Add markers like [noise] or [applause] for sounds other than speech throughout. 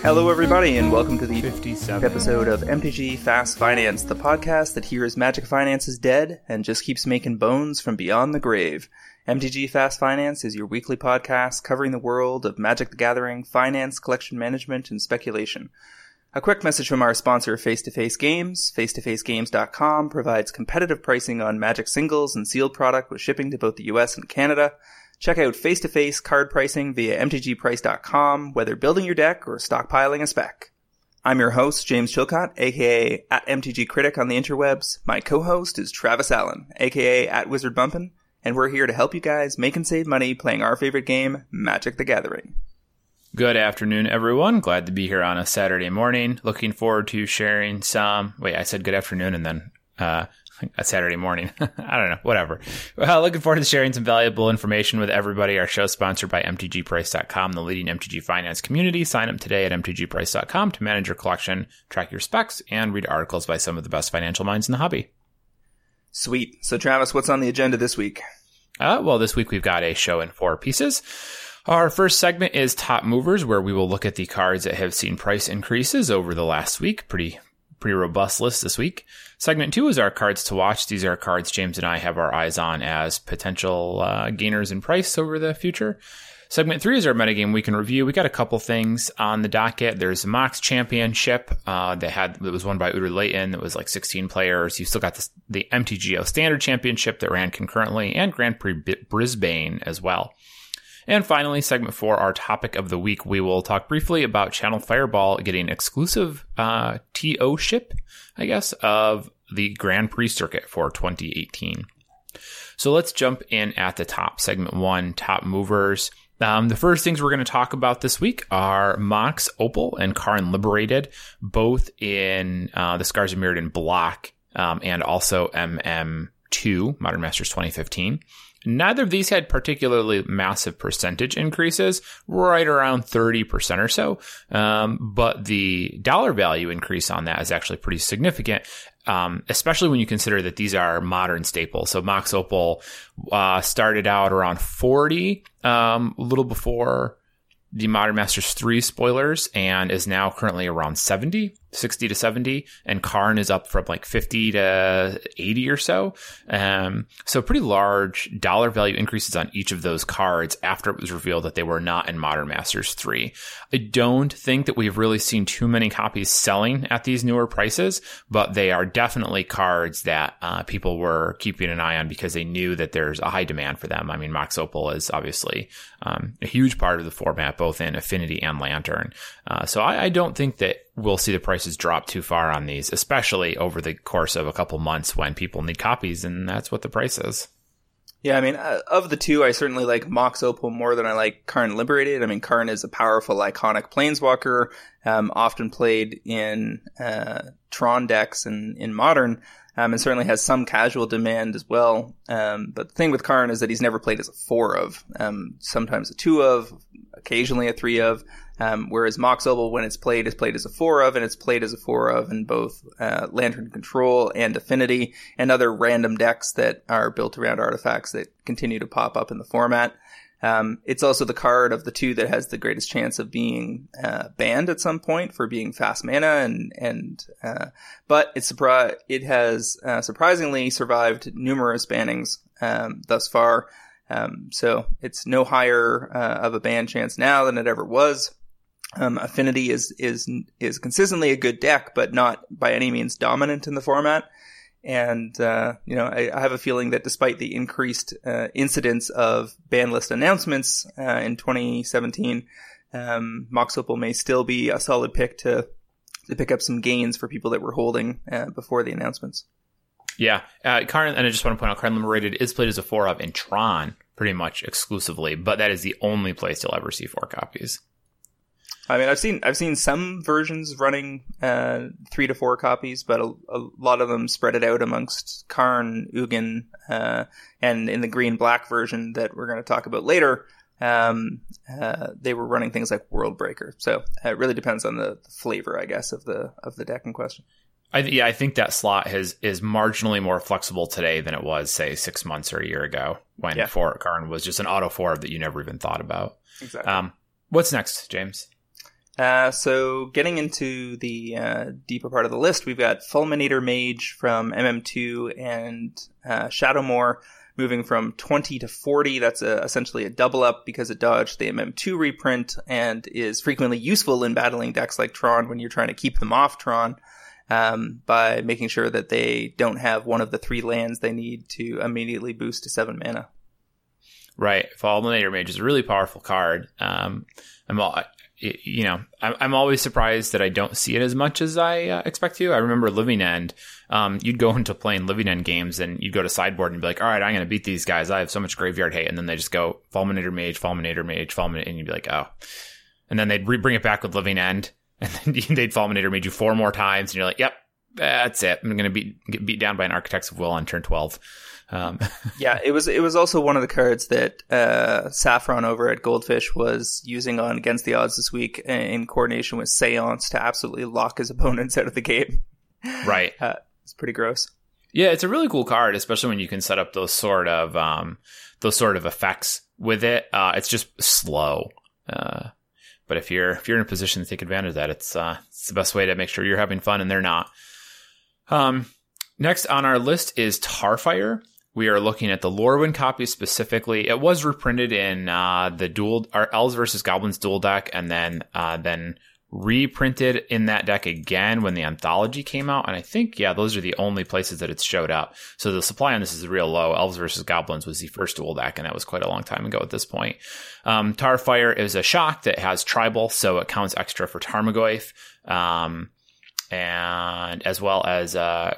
Hello, everybody, and welcome to the 57th episode of MTG Fast Finance, the podcast that hears Magic Finance is dead and just keeps making bones from beyond the grave. MTG Fast Finance is your weekly podcast covering the world of Magic the Gathering, finance, collection management, and speculation. A quick message from our sponsor, Face to Face Games. FaceToFaceGames.com provides competitive pricing on Magic singles and sealed product with shipping to both the US and Canada. Check out face to face card pricing via MTGprice.com, whether building your deck or stockpiling a spec. I'm your host, James Chilcott, aka at MTG Critic on the interwebs. My co-host is Travis Allen, aka at Wizard Bumpin', and we're here to help you guys make and save money playing our favorite game, Magic the Gathering. Good afternoon, everyone. Glad to be here on a Saturday morning. Looking forward to sharing some. Wait, I said good afternoon and then uh, a Saturday morning. [laughs] I don't know, whatever. Well, looking forward to sharing some valuable information with everybody. Our show is sponsored by MTGPrice.com, the leading MTG finance community. Sign up today at MTGPrice.com to manage your collection, track your specs, and read articles by some of the best financial minds in the hobby. Sweet. So, Travis, what's on the agenda this week? Uh, well, this week we've got a show in four pieces. Our first segment is Top Movers, where we will look at the cards that have seen price increases over the last week. Pretty pretty robust list this week. Segment two is our cards to watch. These are cards James and I have our eyes on as potential uh, gainers in price over the future. Segment three is our metagame we can review. We got a couple things on the docket. There's the MOCS Championship uh, that had that was won by Uter Layton. That was like 16 players. You still got the, the MTGO Standard Championship that ran concurrently, and Grand Prix Brisbane as well. And finally, segment four, our topic of the week, we will talk briefly about Channel Fireball getting exclusive uh, TO ship, I guess, of the Grand Prix circuit for 2018. So let's jump in at the top. Segment one, top movers. Um, the first things we're going to talk about this week are Mox Opal and Karn Liberated, both in uh, the Scars of Mirrodin block um, and also MM2, Modern Masters 2015. Neither of these had particularly massive percentage increases, right around 30% or so. Um, but the dollar value increase on that is actually pretty significant. Um, especially when you consider that these are modern staples. So Mox Opal uh, started out around 40, um, a little before the Modern Masters 3 spoilers, and is now currently around 70. 60 to 70 and Karn is up from like 50 to 80 or so. Um, so pretty large dollar value increases on each of those cards after it was revealed that they were not in Modern Masters 3. I don't think that we've really seen too many copies selling at these newer prices, but they are definitely cards that uh, people were keeping an eye on because they knew that there's a high demand for them. I mean, Mox Opal is obviously um, a huge part of the format, both in Affinity and Lantern. Uh, so I, I don't think that we'll see the prices drop too far on these, especially over the course of a couple months when people need copies, and that's what the price is. Yeah, I mean, uh, of the two, I certainly like Mox Opal more than I like Karn Liberated. I mean, Karn is a powerful, iconic planeswalker, um, often played in uh, Tron decks and in Modern, um, and certainly has some casual demand as well. Um, but the thing with Karn is that he's never played as a four of, um, sometimes a two of, occasionally a three of. Um, whereas Mox when it's played, is played as a four of, and it's played as a four of in both uh, Lantern Control and Affinity, and other random decks that are built around artifacts that continue to pop up in the format. Um, it's also the card of the two that has the greatest chance of being uh, banned at some point for being fast mana, and and uh, but it's surpri- it has uh, surprisingly survived numerous bannings um, thus far. Um, so it's no higher uh, of a ban chance now than it ever was. Um, Affinity is is is consistently a good deck, but not by any means dominant in the format. And uh, you know, I, I, have a feeling that despite the increased uh, incidence of ban list announcements uh, in 2017, um, Mox Opal may still be a solid pick to to pick up some gains for people that were holding uh, before the announcements. Yeah, uh, Karn, and I just want to point out, Karn Liberated is played as a four of in Tron pretty much exclusively, but that is the only place you'll ever see four copies. I mean, I've seen I've seen some versions running uh, three to four copies, but a, a, lot of them spread it out amongst Karn, Ugin, uh, and in the green black version that we're going to talk about later, um, uh, they were running things like World Breaker. So uh, it really depends on the, the, flavor, I guess, of the of the deck in question. I, yeah, I think that slot has is marginally more flexible today than it was, say, six months or a year ago when yeah. four Karn was just an auto four that you never even thought about. Exactly. Um, what's next, James? Uh, so getting into the uh, deeper part of the list, we've got Fulminator Mage from MM2 and uh, Shadowmoor moving from 20 to 40. That's a, essentially a double up because it dodged the MM2 reprint and is frequently useful in battling decks like Tron when you're trying to keep them off Tron um, by making sure that they don't have one of the three lands they need to immediately boost to seven mana. Right, Fulminator Mage is a really powerful card. Um, I'm all, you know, I'm always surprised that I don't see it as much as I uh, expect to. I remember Living End. Um, you'd go [laughs] into playing Living End games and you'd go to sideboard and be like, all right, I'm going to beat these guys. I have so much graveyard hate. And then they just go Fulminator Mage, Fulminator Mage, Fulminator, and you'd be like, oh. And then they'd re- bring it back with Living End [laughs] and then they'd Fulminator Mage you four more times, and you're like, yep, that's it. I'm going to be get beat down by an Architects of Will on turn 12. Um. [laughs] yeah, it was it was also one of the cards that uh, Saffron over at Goldfish was using on against the odds this week in coordination with Seance to absolutely lock his [laughs] opponents out of the game. Right, uh, it's pretty gross. Yeah, it's a really cool card, especially when you can set up those sort of um, those sort of effects with it. Uh, it's just slow. Uh, but if you're if you're in a position to take advantage of that, it's uh, it's the best way to make sure you're having fun and they're not. Um, next on our list is Tarfire. We are looking at the Lorwyn copy specifically. It was reprinted in uh, the duel our Elves versus Goblins duel deck, and then uh, then reprinted in that deck again when the anthology came out. And I think, yeah, those are the only places that it's showed up. So the supply on this is real low. Elves versus Goblins was the first duel deck, and that was quite a long time ago at this point. Um, Tarfire is a shock that has tribal, so it counts extra for Tarmogoyf. Um, and as well as, uh,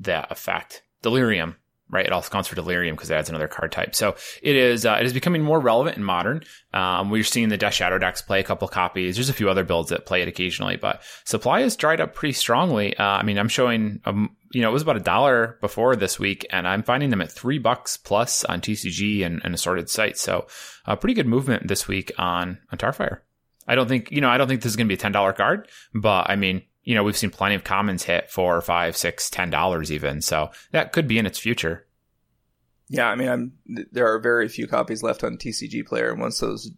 that effect, Delirium right? It also counts for delirium because it adds another card type. So it is uh, it is becoming more relevant and modern. Um, we're seeing the Death Shadow decks play a couple copies. There's a few other builds that play it occasionally, but supply has dried up pretty strongly. Uh, I mean, I'm showing um, you know it was about a dollar before this week, and I'm finding them at three bucks plus on TCG and, and assorted sites. So a uh, pretty good movement this week on on Tarfire. I don't think you know I don't think this is going to be a ten dollar card, but I mean you know, we've seen plenty of commons hit four, five, six, ten dollars even. So that could be in its future. Yeah, I mean, I'm there are very few copies left on TCG Player, and once those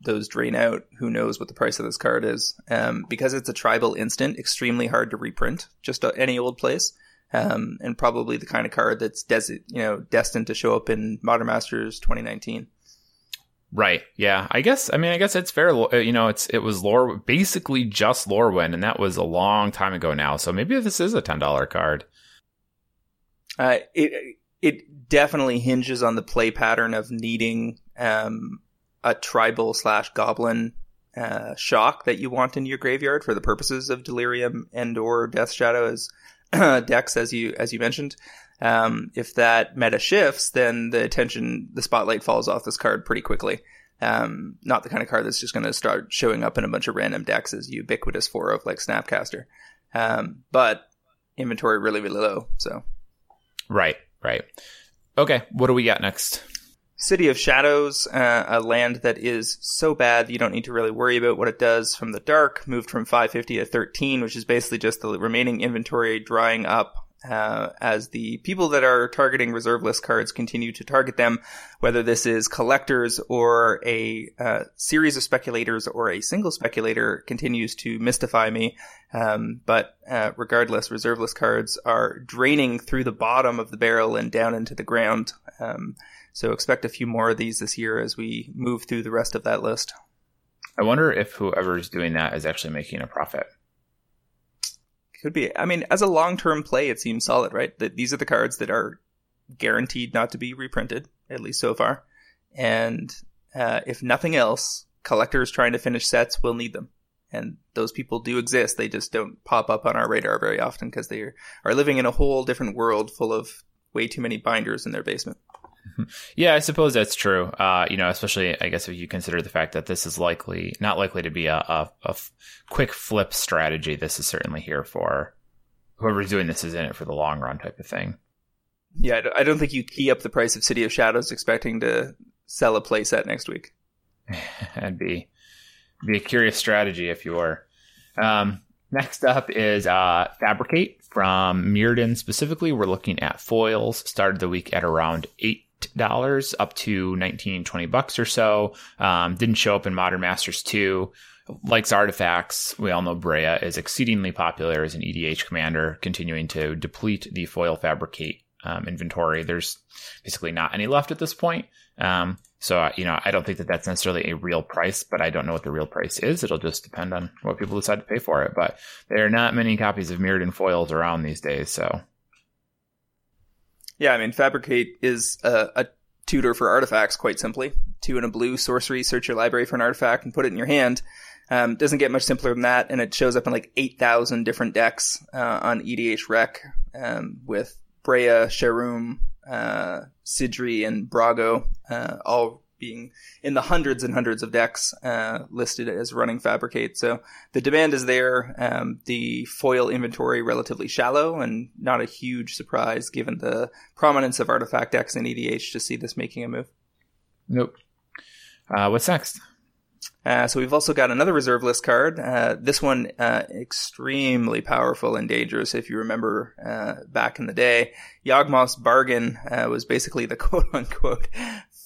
those drain out, who knows what the price of this card is? Um, because it's a tribal instant, extremely hard to reprint, just any old place, um, and probably the kind of card that's you know destined to show up in Modern Masters 2019. Right. Yeah. I guess. I mean, I guess it's fair. Uh, you know, it's it was lore basically just Lorwyn, and that was a long time ago now. So maybe this is a ten dollar card. Uh, it it definitely hinges on the play pattern of needing um, a tribal slash goblin uh, shock that you want in your graveyard for the purposes of delirium and or death shadow as [clears throat] decks, as you as you mentioned. Um, if that meta shifts, then the attention, the spotlight falls off this card pretty quickly. Um, not the kind of card that's just going to start showing up in a bunch of random decks as ubiquitous for of like Snapcaster. Um, but inventory really, really low. So, right, right. Okay, what do we got next? City of Shadows, uh, a land that is so bad you don't need to really worry about what it does from the dark, moved from 550 to 13, which is basically just the remaining inventory drying up uh, as the people that are targeting reserve list cards continue to target them, whether this is collectors or a uh, series of speculators or a single speculator continues to mystify me. Um, but uh, regardless, reserve list cards are draining through the bottom of the barrel and down into the ground. Um, so expect a few more of these this year as we move through the rest of that list. I wonder if whoever's doing that is actually making a profit. Could be. I mean, as a long term play, it seems solid, right? That these are the cards that are guaranteed not to be reprinted, at least so far. And uh, if nothing else, collectors trying to finish sets will need them. And those people do exist. They just don't pop up on our radar very often because they are living in a whole different world full of way too many binders in their basement. Yeah, I suppose that's true. Uh, you know, especially I guess if you consider the fact that this is likely not likely to be a, a, quick flip strategy. This is certainly here for whoever's doing this is in it for the long run type of thing. Yeah, I don't think you key up the price of City of Shadows expecting to sell a playset next week. [laughs] That'd be be a curious strategy if you were. Um, Next up is uh, Fabricate from Mirrodin specifically. We're looking at foils. Started the week at around eight dollars up to 19 20 bucks or so. Um, didn't show up in modern masters 2 likes artifacts. We all know Breya is exceedingly popular as an edh commander continuing to deplete the foil fabricate um, inventory. There's basically not any left at this point. Um, so you know i don't think that that's necessarily a real price but i don't know what the real price is. It'll just depend on what people decide to pay for it. But there are not many copies of Mirrodin foils around these days so yeah, I mean, Fabricate is a, a, tutor for artifacts, quite simply. Two in a blue sorcery, search your library for an artifact and put it in your hand. Um, doesn't get much simpler than that, and it shows up in like 8,000 different decks uh, on EDH Rec um, with Breya, Sharuum, uh, Sydri, and Brago, uh, all being in the hundreds and hundreds of decks uh, listed as running Fabricate. So the demand is there. Um, the foil inventory relatively shallow and not a huge surprise given the prominence of artifact decks in EDH to see this making a move. Nope. Uh, what's next? Uh, so we've also got another reserve list card. Uh, this one uh, extremely powerful and dangerous. If you remember uh, back in the day, Yawgmoth's Bargain uh, was basically the [laughs] quote unquote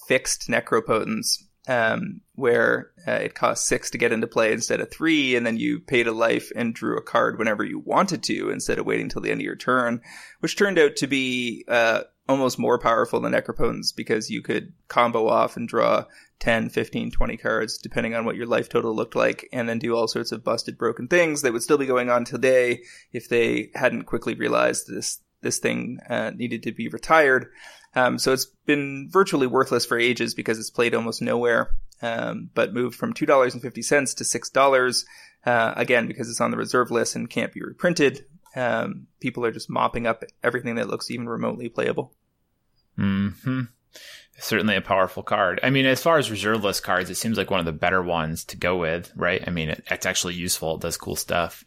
fixed necropotence um, where uh, it cost six to get into play instead of three, and then you paid a life and drew a card whenever you wanted to instead of waiting till the end of your turn, which turned out to be uh, almost more powerful than necropotence because you could combo off and draw 10, 15, 20 cards depending on what your life total looked like, and then do all sorts of busted, broken things that would still be going on today if they hadn't quickly realized this this thing uh, needed to be retired. Um, so it's been virtually worthless for ages because it's played almost nowhere, um, but moved from $2.50 to $6, uh, again, because it's on the reserve list and can't be reprinted. Um, people are just mopping up everything that looks even remotely playable. Hmm. Certainly a powerful card. I mean, as far as reserve list cards, it seems like one of the better ones to go with, right? I mean, it, it's actually useful. It does cool stuff.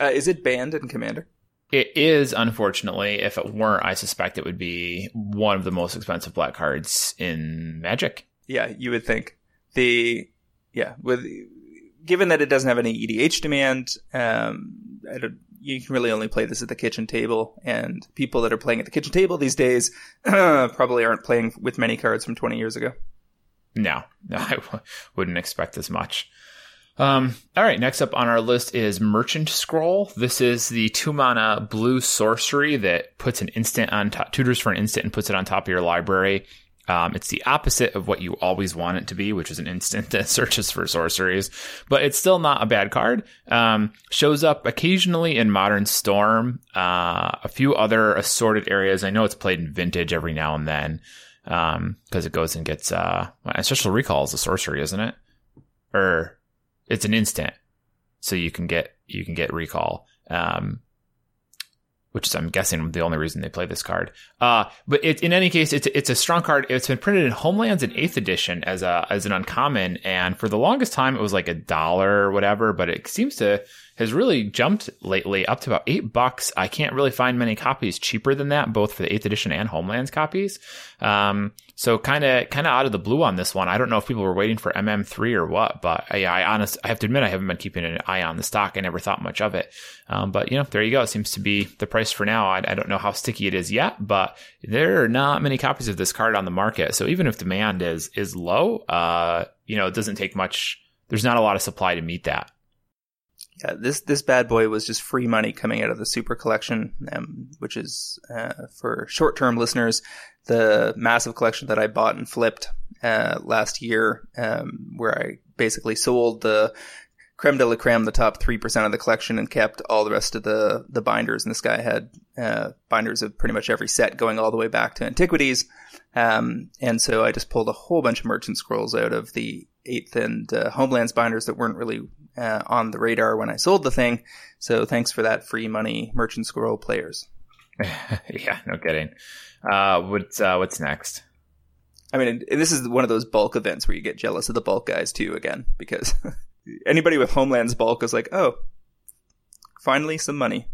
Uh, is it banned in Commander? It is, unfortunately. If it weren't, I suspect it would be one of the most expensive black cards in Magic. Yeah, you would think the yeah with given that it doesn't have any EDH demand, um, you can really only play this at the kitchen table, and people that are playing at the kitchen table these days [clears throat] probably aren't playing with many cards from 20 years ago. No, no, [laughs] I w- wouldn't expect as much. Um, all right, next up on our list is Merchant Scroll. This is the two mana blue sorcery that puts an instant on top, tutors for an instant and puts it on top of your library. Um, it's the opposite of what you always want it to be, which is an instant [laughs] that searches for sorceries, but it's still not a bad card. Um, shows up occasionally in Modern Storm, uh, a few other assorted areas. I know it's played in Vintage every now and then because um, it goes and gets uh, Ancestral Recall is a sorcery, isn't it? Or it's an instant, so you can get you can get recall. Um, which is, I'm guessing, the only reason they play this card. Uh, but it, in any case, it's it's a strong card. It's been printed in Homelands in Eighth Edition as a as an uncommon, and for the longest time, it was like a dollar or whatever. But it seems to has really jumped lately up to about eight bucks. I can't really find many copies cheaper than that, both for the eighth edition and Homelands copies. Um, so kind of kind of out of the blue on this one. I don't know if people were waiting for MM3 or what, but I, I honest I have to admit I haven't been keeping an eye on the stock. I never thought much of it. Um, but you know, there you go. It seems to be the price for now. I, I don't know how sticky it is yet, but there are not many copies of this card on the market. So even if demand is is low, uh, you know, it doesn't take much. There's not a lot of supply to meet that. Yeah, this this bad boy was just free money coming out of the Super Collection, um, which is uh, for short term listeners, the massive collection that I bought and flipped uh, last year, um, where I basically sold the creme de la creme, the top three percent of the collection, and kept all the rest of the the binders. And this guy had uh, binders of pretty much every set, going all the way back to antiquities. Um, and so I just pulled a whole bunch of merchant scrolls out of the eighth and uh, homelands binders that weren't really uh, on the radar when I sold the thing. So thanks for that free money, merchant scroll players. [laughs] yeah, no kidding. Uh, what's uh, what's next? I mean, this is one of those bulk events where you get jealous of the bulk guys too, again, because [laughs] anybody with Homelands bulk is like, oh, finally some money.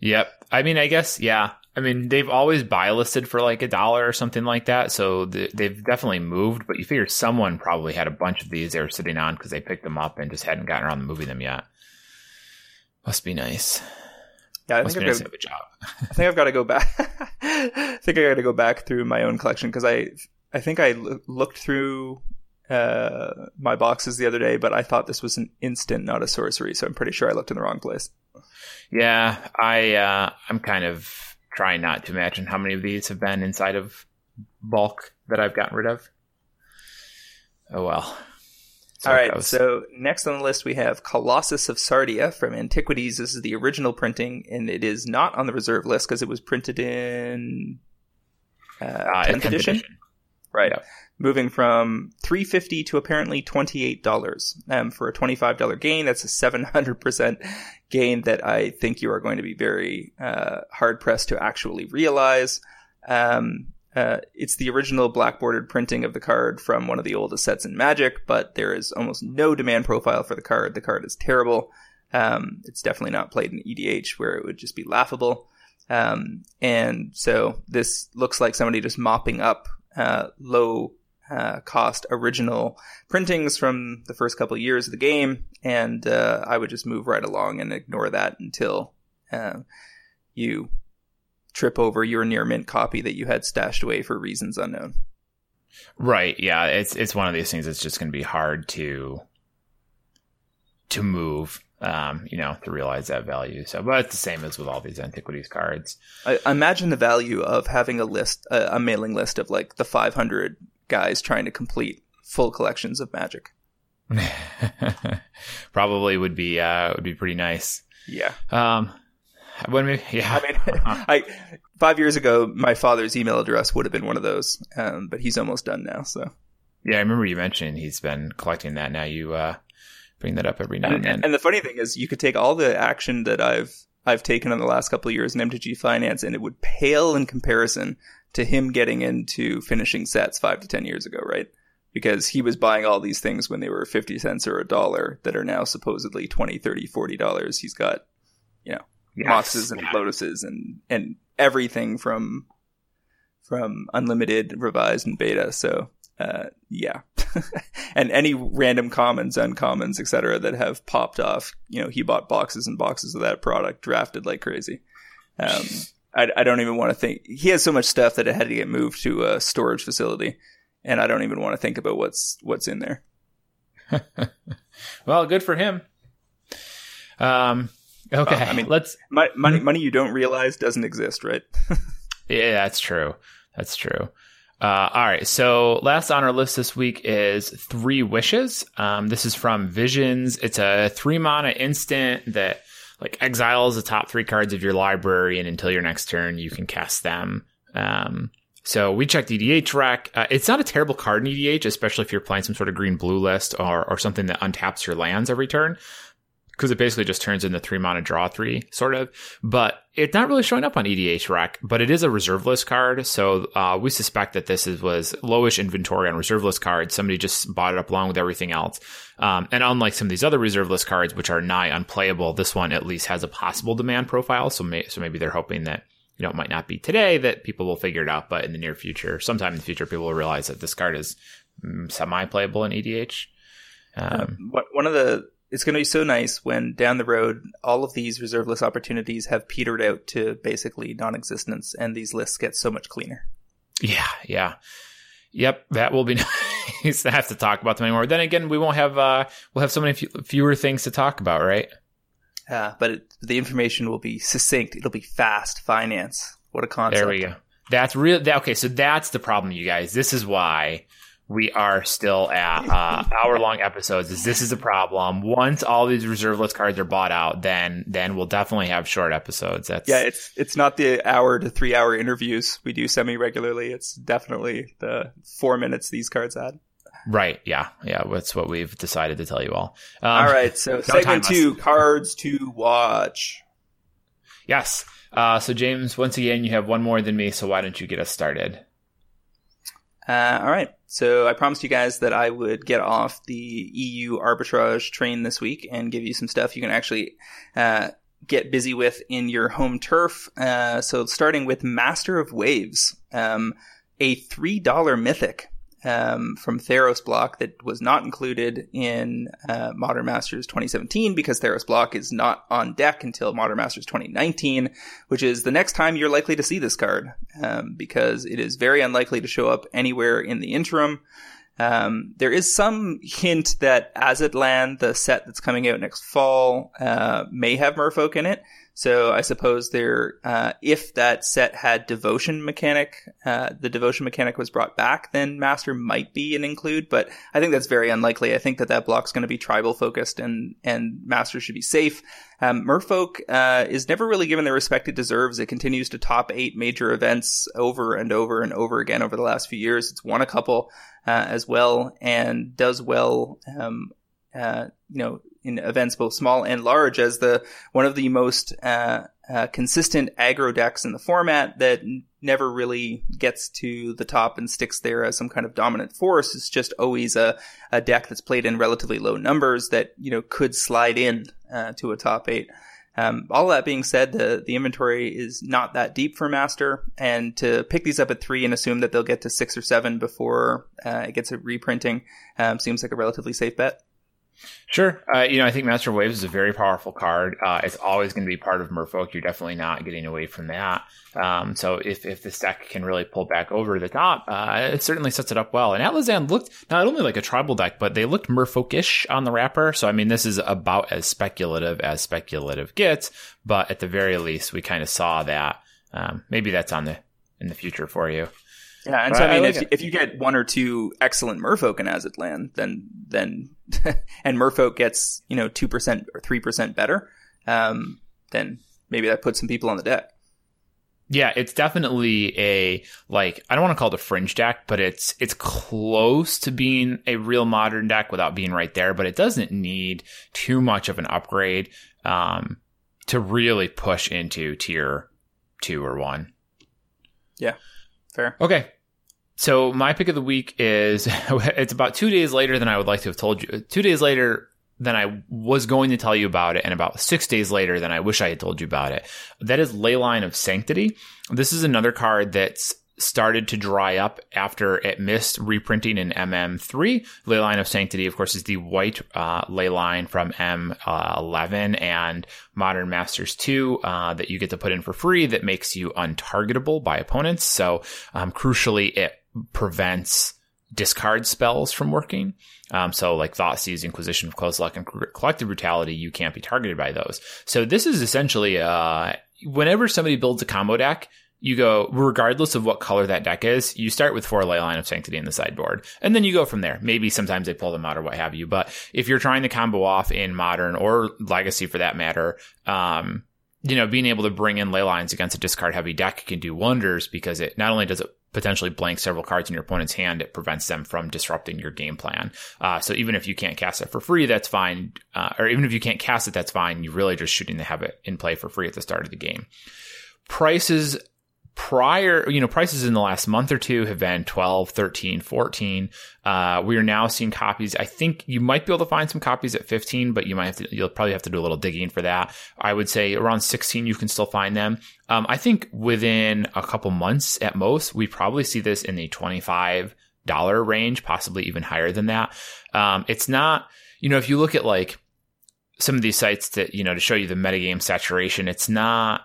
Yep. I mean, I guess, yeah. I mean, they've always buy listed for like a dollar or something like that. So they've definitely moved, but you figure someone probably had a bunch of these they were sitting on because they picked them up and just hadn't gotten around to moving them yet. Must be nice. Yeah, I Must think, I've nice to got, a job. [laughs] I think I've got to go back. [laughs] I think I got to go back through my own collection because I I think I l- looked through uh, my boxes the other day, but I thought this was an instant, not a sorcery. So I'm pretty sure I looked in the wrong place. Yeah, I uh, I'm kind of trying not to imagine how many of these have been inside of bulk that I've gotten rid of. Oh well. So All goes. So next on the list we have Colossus of Sardia from Antiquities. This is the original printing, and it is not on the reserve list because it was printed in uh, Uh, 10th, edition. Right. Yep. Moving from 350 to apparently $28 um, for a $25 gain. That's a 700% gain that I think you are going to be very uh, hard pressed to actually realize. Um, uh, it's the original black bordered printing of the card from one of the oldest sets in Magic, but there is almost no demand profile for the card. The card is terrible. Um, it's definitely not played in EDH where it would just be laughable. Um, and so this looks like somebody just mopping up uh, low uh, cost original printings from the first couple of years of the game, and uh, I would just move right along and ignore that until uh, you trip over your near mint copy that you had stashed away for reasons unknown. Right. Yeah. It's it's one of these things that's just going to be hard to to move. Um, you know, to realize that value. So, but it's the same as with all these antiquities cards. I imagine the value of having a list, a, a mailing list of like the 500 guys trying to complete full collections of Magic. [laughs] Probably would be uh would be pretty nice. Yeah. Um, when we, yeah, I mean, [laughs] I five years ago, my father's email address would have been one of those, um, but he's almost done now. So, yeah, I remember you mentioning he's been collecting that. Now you uh bring that up every now and, and, then. and the funny thing is, you could take all the action that I've I've taken in the last couple of years in MTG Finance, and it would pale in comparison to him getting into finishing sets five to ten years ago, right? Because he was buying all these things when they were 50 cents or a dollar that are now supposedly 20, 30, 40 dollars. He's got, you know, Yes. and Yeah. lotuses and and everything from from unlimited revised and beta so uh yeah [laughs] and any random commons uncommons etc that have popped off you know he bought boxes and boxes of that product drafted like crazy um I, I don't even want to think he has so much stuff that it had to get moved to a storage facility and i don't even want to think about what's what's in there [laughs] Well, good for him. Um, okay, Well, I mean- let's. Mon- money money you don't realize doesn't exist right [laughs] Yeah, that's true. That's true. Uh, all right. So last on our list this week is Three Wishes. Um, this is from Visions. It's a three mana instant that like exiles the top three cards of your library, and until your next turn, you can cast them. Um, so we checked EDH rec. Uh, it's not a terrible card in EDH, especially if you're playing some sort of green blue list or or something that untaps your lands every turn. Because it basically just turns into three mana draw three, sort of. But it's not really showing up on EDH rec, but it is a reserve list card. So uh, we suspect that this is, was lowish inventory on reserve list cards. Somebody just bought it up along with everything else. Um, and unlike some of these other reserve list cards, which are nigh unplayable, this one at least has a possible demand profile. So, may, so maybe they're hoping that you know it might not be today that people will figure it out, but in the near future, sometime in the future, people will realize that this card is mm, semi-playable in EDH. Um, What- one of the it's going to be so nice when down the road all of these reserve list opportunities have petered out to basically non-existence and these lists get so much cleaner Yeah, yeah. Yep, that will be [laughs] nice to have to talk about them anymore. Then again, we won't have uh we'll have so many few, fewer things to talk about, right? uh, but it, the information will be succinct it'll be fast finance what a concept There we go. That's real. That, okay, so that's the problem, you guys. This is why we are still at uh, hour long episodes. Is this is a problem? Once all these reserve list cards are bought out, then then we'll definitely have short episodes. That's yeah it's it's not the hour to three hour interviews we do semi regularly it's definitely the four minutes these cards had right. Yeah, yeah. That's what we've decided to tell you all. Um, all right so time segment two cards to watch Yes. Uh, so James, once again, you have one more than me. So why don't you get us started? Uh, all right. So I promised you guys that I would get off the EU arbitrage train this week and give you some stuff you can actually uh, get busy with in your home turf. Uh, so starting with Master of Waves, um, a three dollar mythic. Um, from Theros block that was not included in uh, Modern Masters 2017 because Theros block is not on deck until Modern Masters 2019, which is the next time you're likely to see this card um, because it is very unlikely to show up anywhere in the interim. Um, there is some hint that Aztlan, the set that's coming out next fall, uh, may have Merfolk in it. So I suppose there, uh, if that set had devotion mechanic, uh, the devotion mechanic was brought back, then master might be an include, but I think that's very unlikely. I think that that block's going to be tribal focused and, and master should be safe. Um, Merfolk, uh, is never really given the respect it deserves. It continues to top eight major events over and over and over again over the last few years. It's won a couple, uh, as well and does well, um, uh, you know, in events both small and large as the one of the most uh, uh, consistent aggro decks in the format that n- never really gets to the top and sticks there as some kind of dominant force. It's just always a, a deck that's played in relatively low numbers that you know could slide in uh, to a top eight. Um, all that being said, the the inventory is not that deep for Master, and to pick these up at three and assume that they'll get to six or seven before uh, it gets a reprinting um, seems like a relatively safe bet. Sure. Uh, you know, I think Master of Waves is a very powerful card. Uh, it's always going to be part of Merfolk. You're definitely not getting away from that. Um, so if, if this deck can really pull back over the top, uh, it certainly sets it up well. And Atlazan looked not only like a tribal deck, but they looked Merfolkish on the wrapper. So, I mean, this is about as speculative as speculative gets, but at the very least, we kind of saw that. Um, maybe that's on the, in the future for you. Yeah, and so I mean, I like if, if you get one or two excellent Merfolk in Aztlan, then then [laughs] and Merfolk gets you know two percent or three percent better, um, then maybe that puts some people on the deck. Yeah, it's definitely a like I don't want to call it a fringe deck, but it's it's close to being a real modern deck without being right there. But it doesn't need too much of an upgrade um, to really push into tier two or one. Yeah, fair. Okay, so my pick of the week is [laughs] it's about two days later than I would like to have told you. Two days later than I was going to tell you about it, and about six days later than I wish I had told you about it. That is Leyline of Sanctity. This is another card that's started to dry up after it missed reprinting in MM3. Leyline of Sanctity, of course, is the white uh, Leyline from M11 and Modern Masters 2 uh, that you get to put in for free that makes you untargetable by opponents. So, um, crucially, it prevents discard spells from working. Um, so like Thoughtseize, Inquisition of Kozilek, and Collective Brutality, you can't be targeted by those. So this is essentially, uh, whenever somebody builds a combo deck, you go, regardless of what color that deck is, you start with four Leyline of Sanctity in the sideboard. And then you go from there. Maybe sometimes they pull them out or what have you. But if you're trying to combo off in modern or legacy for that matter, um, you know, being able to bring in ley lines against a discard heavy deck can do wonders because it not only does it potentially blank several cards in your opponent's hand, it prevents them from disrupting your game plan. Uh, so even if you can't cast it for free, that's fine. Uh, or even if you can't cast it, that's fine. You're really just shooting to have it in play for free at the start of the game. Prices prior, you know, prices in the last month or two have been 12, 13, 14. Uh, we are now seeing copies. I think you might be able to find some copies at 15, but you might have to, you'll probably have to do a little digging for that. I would say around 16, you can still find them. Um, I think within a couple months at most, we probably see this in the 25 dollar range, possibly even higher than that. Um, it's not, you know, if you look at like some of these sites that, you know, to show you the metagame saturation, it's not,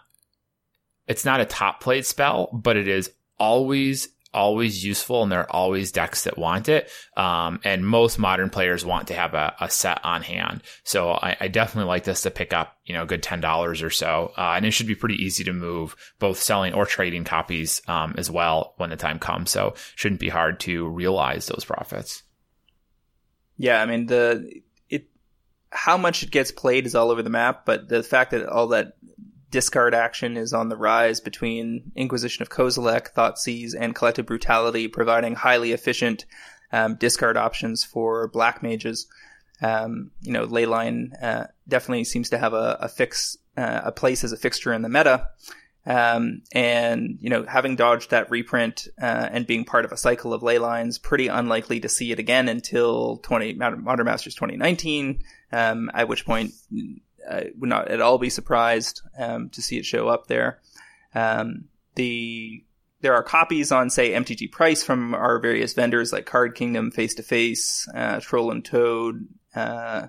it's not a top played spell, but it is always always useful and there are always decks that want it. Um, and most modern players want to have a, a set on hand. So I, I, definitely like this to pick up, you know, a good $10 or so. Uh, and it should be pretty easy to move both selling or trading copies, um, as well when the time comes. So shouldn't be hard to realize those profits. Yeah. I mean, the, it, how much it gets played is all over the map, but the fact that all that discard action is on the rise between Inquisition of Kozilek, Thoughtseize, and Collective Brutality, providing highly efficient um, discard options for black mages. Um, you know, Leyline uh, definitely seems to have a, a fix, uh, a place as a fixture in the meta. Um, and you know, having dodged that reprint uh, and being part of a cycle of ley lines, pretty unlikely to see it again until 20 Modern Masters 2019. Um, at which point I would not at all be surprised um, to see it show up there. Um, the there are copies on, say, MTG Price from our various vendors like Card Kingdom, Face to Face, Troll and Toad, uh,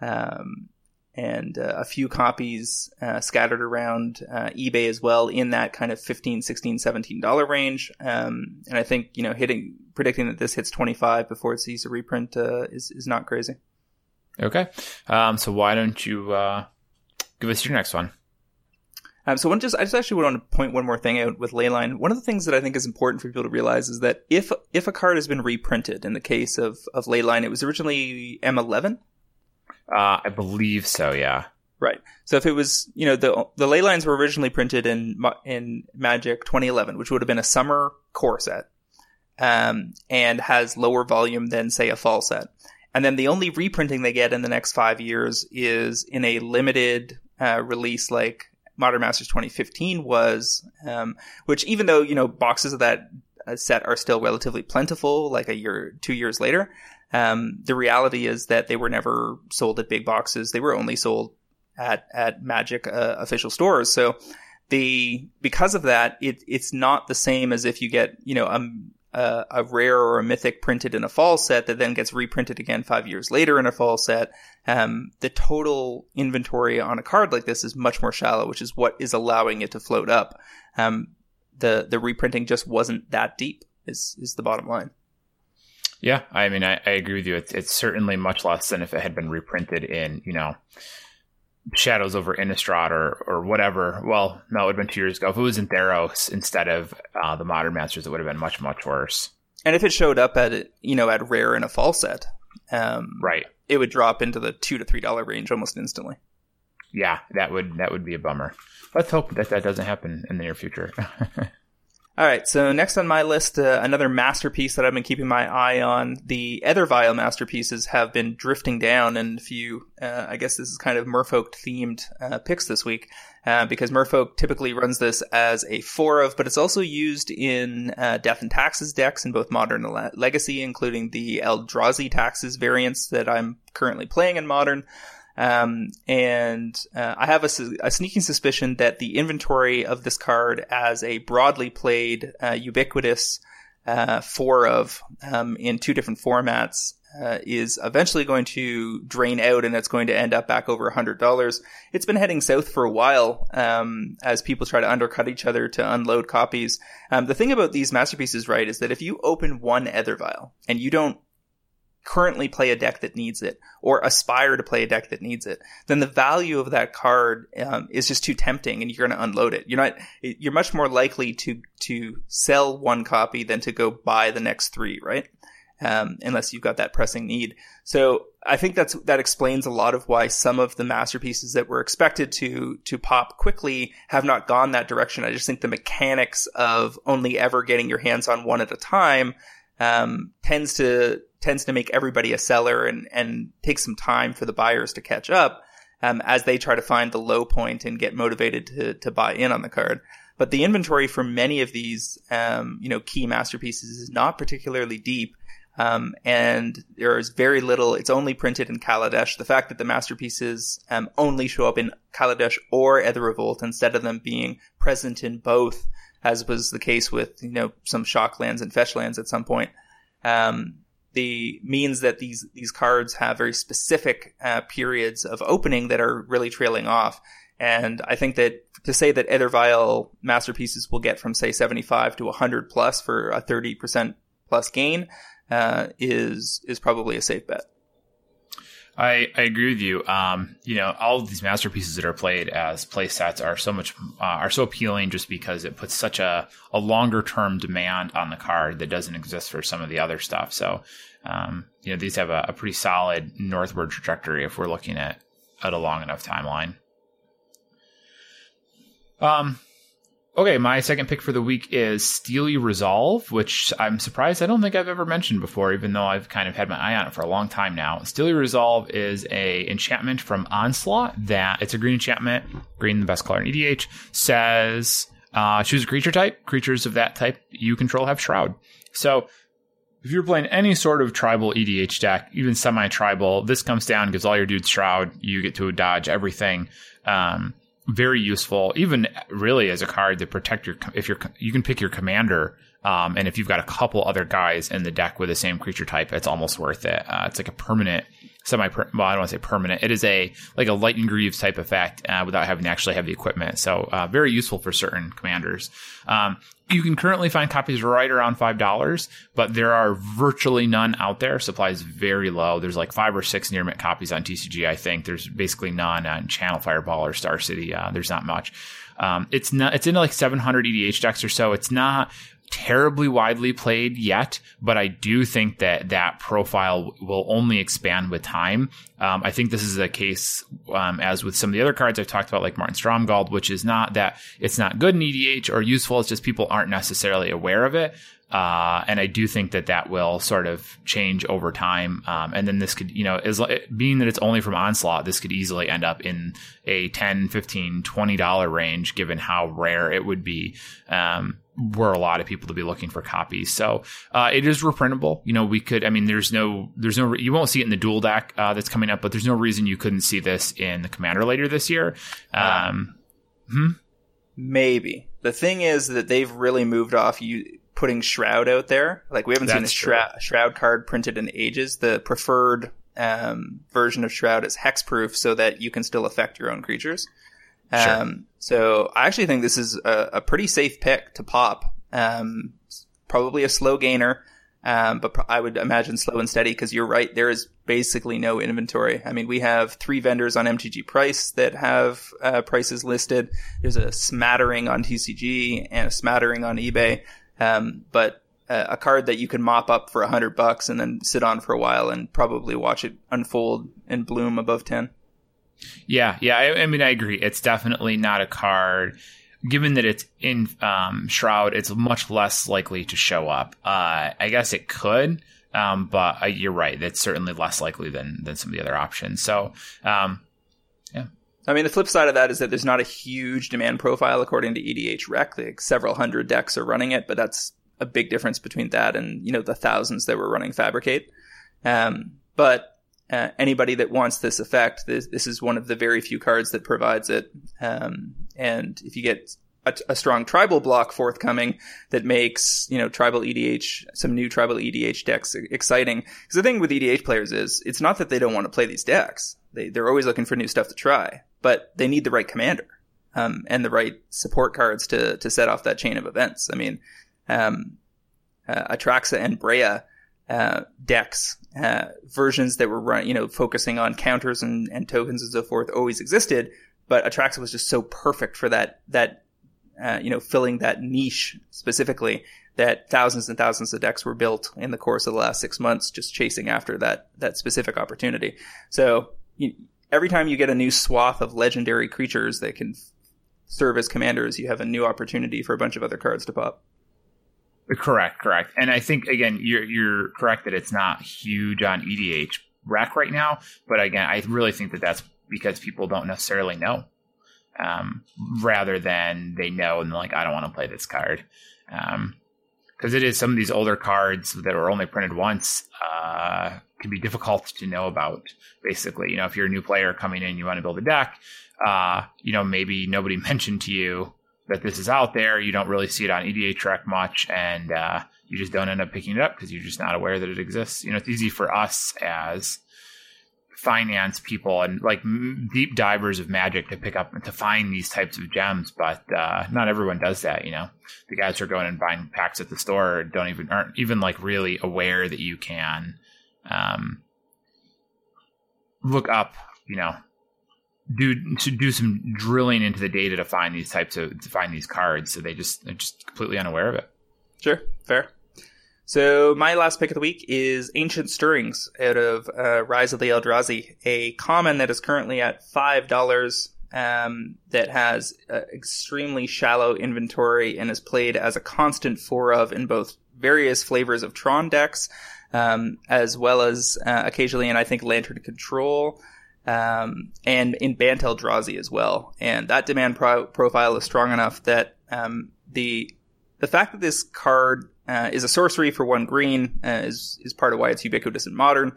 um, and uh, a few copies uh, scattered around uh, eBay as well in that kind of 15 16 17 dollar range um, and i think you know hitting predicting that this hits 25 before it sees a reprint uh, is, is not crazy okay um, so why don't you uh, give us your next one um, so one just I just actually want to point one more thing out with Leyline. One of the things that I think is important for people to realize is that if if a card has been reprinted, in the case of of Leyline, it was originally M11, uh, I believe so. Yeah. Right. So if it was, you know, the the ley lines were originally printed in in Magic 2011, which would have been a summer core set, um, and has lower volume than say a fall set. And then the only reprinting they get in the next five years is in a limited uh, release like Modern Masters 2015 was, um, which even though you know boxes of that uh, set are still relatively plentiful, like a year, two years later, um, the reality is that they were never sold at big boxes. They were only sold at at Magic uh, official stores. So the because of that, it it's not the same as if you get you know a, a, a rare or a mythic printed in a fall set that then gets reprinted again five years later in a fall set. Um, the total inventory on a card like this is much more shallow, which is what is allowing it to float up. Um, the the reprinting just wasn't that deep. Is is the bottom line. Yeah, I mean, I, I agree with you. It's, it's certainly much less than if it had been reprinted in, you know, Shadows over Innistrad or, or whatever. Well, no, it would have been two years ago. If it was in Theros instead of uh, the Modern Masters, it would have been much, much worse. And if it showed up at, you know, at rare in a fall set, um, right, it would drop into the two to three dollar range almost instantly. Yeah, that would that would be a bummer. Let's hope that that doesn't happen in the near future. [laughs] All right, so next on my list, uh, another masterpiece that I've been keeping my eye on. The Vial masterpieces have been drifting down, and if you, uh, I guess this is kind of Merfolk themed uh, picks this week, uh, because Merfolk typically runs this as a four of, but it's also used in uh, Death and Taxes decks in both Modern and Legacy, including the Eldrazi Taxes variants that I'm currently playing in Modern. Um, and uh, I have a, a, sneaking suspicion that the inventory of this card as a broadly played, uh, ubiquitous uh, four of um, in two different formats uh, is eventually going to drain out, and it's going to end up back over a hundred dollars. It's been heading south for a while um, as people try to undercut each other to unload copies. Um, the thing about these masterpieces, right, is that if you open one Aether Vial and you don't currently play a deck that needs it or aspire to play a deck that needs it, then the value of that card um, is just too tempting and you're going to unload it. You're not, you're much more likely to, to sell one copy than to go buy the next three, right? Um, unless you've got that pressing need. So I think that's, that explains a lot of why some of the masterpieces that were expected to, to pop quickly have not gone that direction. I just think the mechanics of only ever getting your hands on one at a time, um, tends to tends to make everybody a seller and, and takes some time for the buyers to catch up um, as they try to find the low point and get motivated to, to buy in on the card. But the inventory for many of these, um, you know, key masterpieces is not particularly deep. Um, and there is very little, it's only printed in Kaladesh. The fact that the masterpieces, um, only show up in Kaladesh or Aether Revolt instead of them being present in both, as was the case with, you know, some shock lands and fetch lands at some point. Um, the means that these these cards have very specific uh, periods of opening that are really trailing off. And I think that to say that Aether Vial masterpieces will get from say 75 to 100 plus for a 30% plus gain uh, is is probably a safe bet. I, I agree with you. Um, you know, all of these masterpieces that are played as play sets are so much uh, are so appealing just because it puts such a, a longer term demand on the card that doesn't exist for some of the other stuff. So, um, you know, these have a, a pretty solid northward trajectory if we're looking at at a long enough timeline. Um, Okay, my second pick for the week is Steely Resolve, which I'm surprised I don't think I've ever mentioned before, even though I've kind of had my eye on it for a long time now. Steely Resolve is a enchantment from Onslaught that it's a green enchantment, green the best color in EDH, says uh, choose a creature type. Creatures of that type you control have Shroud. So if you're playing any sort of tribal EDH deck, even semi-tribal, this comes down, gives all your dudes Shroud. You get to dodge everything. Um, very useful, even really as a card to protect your. If you're, you can pick your commander, um, and if you've got a couple other guys in the deck with the same creature type, it's almost worth it. Uh, it's like a permanent semi well i don't want to say permanent. It is a like a Lightning Greaves type effect uh, without having to actually have the equipment. So uh, very useful for certain commanders. Um, you can currently find copies right around five dollars but there are virtually none out there. Supply is very low. There's like five or six near mint copies on tcg i think. There's basically none on channel fireball or star city. Uh, there's not much. Um, it's not it's in like 700 edh decks or so. It's not terribly widely played yet, but I do think that that profile will only expand with time. Um, I think this is a case, um, as with some of the other cards I've talked about, like Martin Stromgald, which is not that it's not good in EDH or useful. It's just people aren't necessarily aware of it. Uh, and I do think that that will sort of change over time. Um, and then this could, you know, as being that it's only from onslaught, this could easily end up in a 10, 15, 20 dollar range, given how rare it would be. Um, were a lot of people to be looking for copies. So uh, it is reprintable. You know, we could. I mean, there's no, there's no. You won't see it in the dual deck uh, that's coming up, but there's no reason you couldn't see this in the commander later this year. Um, hmm? Maybe the thing is that they've really moved off you putting shroud out there. Like we haven't that's seen a shroud, shroud card printed in ages. The preferred um, version of shroud is hexproof, so that you can still affect your own creatures. Um, sure. So I actually think this is a, a pretty safe pick to pop. Um, probably a slow gainer, um, but I would imagine slow and steady because you're right. There is basically no inventory. I mean, we have three vendors on MTG Price that have uh, prices listed. There's a smattering on TCG and a smattering on eBay. Um, but uh, a card that you can mop up for a hundred bucks and then sit on for a while and probably watch it unfold and bloom above 10. Yeah, yeah. I, I, mean, I agree. It's definitely not a card. Given that it's in um, Shroud, it's much less likely to show up. Uh, I guess it could, um, but uh, you're right. It's certainly less likely than than some of the other options. So, um, yeah. I mean, the flip side of that is that there's not a huge demand profile according to EDH Rec. Like several hundred decks are running it, but that's a big difference between that and you know the thousands that were running Fabricate. Um, but uh, anybody that wants this effect, this, this, is one of the very few cards that provides it. Um, and if you get a, a, strong tribal block forthcoming that makes you know tribal EDH some new tribal EDH decks exciting. Because the thing with EDH players is it's not that they don't want to play these decks; they they're always looking for new stuff to try, but they need the right commander um, and the right support cards to to set off that chain of events. I mean, um, uh, Atraxa and Breya uh, decks, uh, versions that were run, you know, focusing on counters and, and tokens and so forth always existed, but Atraxa was just so perfect for that, that, uh, you know, filling that niche specifically that thousands and thousands of decks were built in the course of the last six months, just chasing after that, that specific opportunity. So you, every time you get a new swath of legendary creatures that can serve as commanders, you have a new opportunity for a bunch of other cards to pop. Correct, correct. And I think again, you're you're correct that it's not huge on EDH Rec right now, but again, I really think that that's because people don't necessarily know, um, rather than they know and like I don't want to play this card, because um, it is some of these older cards that were only printed once uh, can be difficult to know about. Basically, you know, if you're a new player coming in, you want to build a deck, uh, you know, maybe nobody [laughs] mentioned to you that this is out there. You don't really see it on EDH Rec much, and uh, you just don't end up picking it up because you're just not aware that it exists. You know, it's easy for us as finance people and like deep divers of magic to pick up to find these types of gems, but uh, not everyone does that. You know, the guys who are going and buying packs at the store don't even aren't even like really aware that you can um, look up. You know, do to do some drilling into the data to find these types of to find these cards. So they just they're just completely unaware of it. Sure, fair. So my last pick of the week is Ancient Stirrings out of uh, Rise of the Eldrazi, a common that is currently at five dollars. Um, that has uh, extremely shallow inventory and is played as a constant four of in both various flavors of Tron decks, um, as well as uh, occasionally, and I think Lantern Control um, and in Bant Eldrazi as well. And that demand pro- profile is strong enough that um, the the fact that this card uh, is a sorcery for one green uh, is is part of why it's ubiquitous in modern.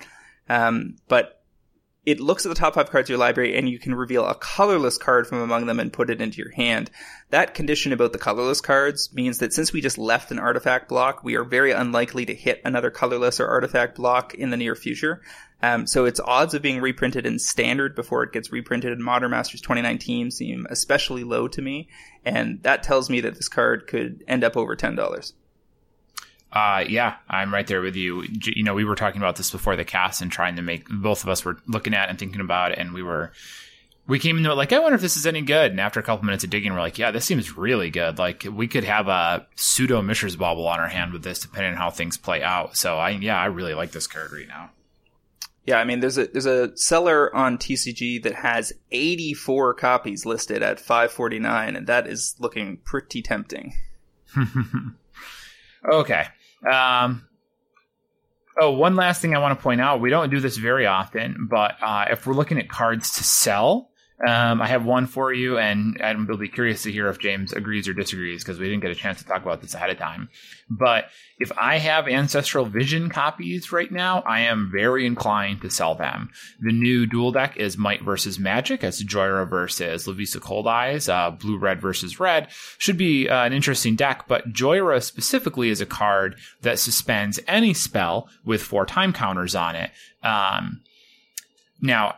Um, but it looks at the top five cards of your library and you can reveal a colorless card from among them and put it into your hand. That condition about the colorless cards means that since we just left an artifact block, we are very unlikely to hit another colorless or artifact block in the near future. Um, so its odds of being reprinted in standard before it gets reprinted in Modern Masters 2019 seem especially low to me. And that tells me that this card could end up over $10. Uh, yeah, I'm right there with you. You know, we were talking about this before the cast and trying to make both of us were looking at and thinking about it, and we were we came into it like, I wonder if this is any good. And after a couple minutes of digging, we're like, yeah, this seems really good. Like we could have a pseudo Mishra's Bauble on our hand with this, depending on how things play out. So I, yeah, I really like this card right now. Yeah, I mean, there's a there's a seller on TCG that has 84 copies listed at 549, and that is looking pretty tempting. [laughs] okay, um, oh, one last thing I want to point out: we don't do this very often, but uh, if we're looking at cards to sell, um, I have one for you, and will be curious to hear if James agrees or disagrees because we didn't get a chance to talk about this ahead of time. But if I have Ancestral Vision copies right now, I am very inclined to sell them. The new dual deck is Might versus Magic. It's Jhoira versus Lovisa Coldeyes, uh, blue red versus red. Should be uh, an interesting deck, but Jhoira specifically is a card that suspends any spell with four time counters on it. Um, now,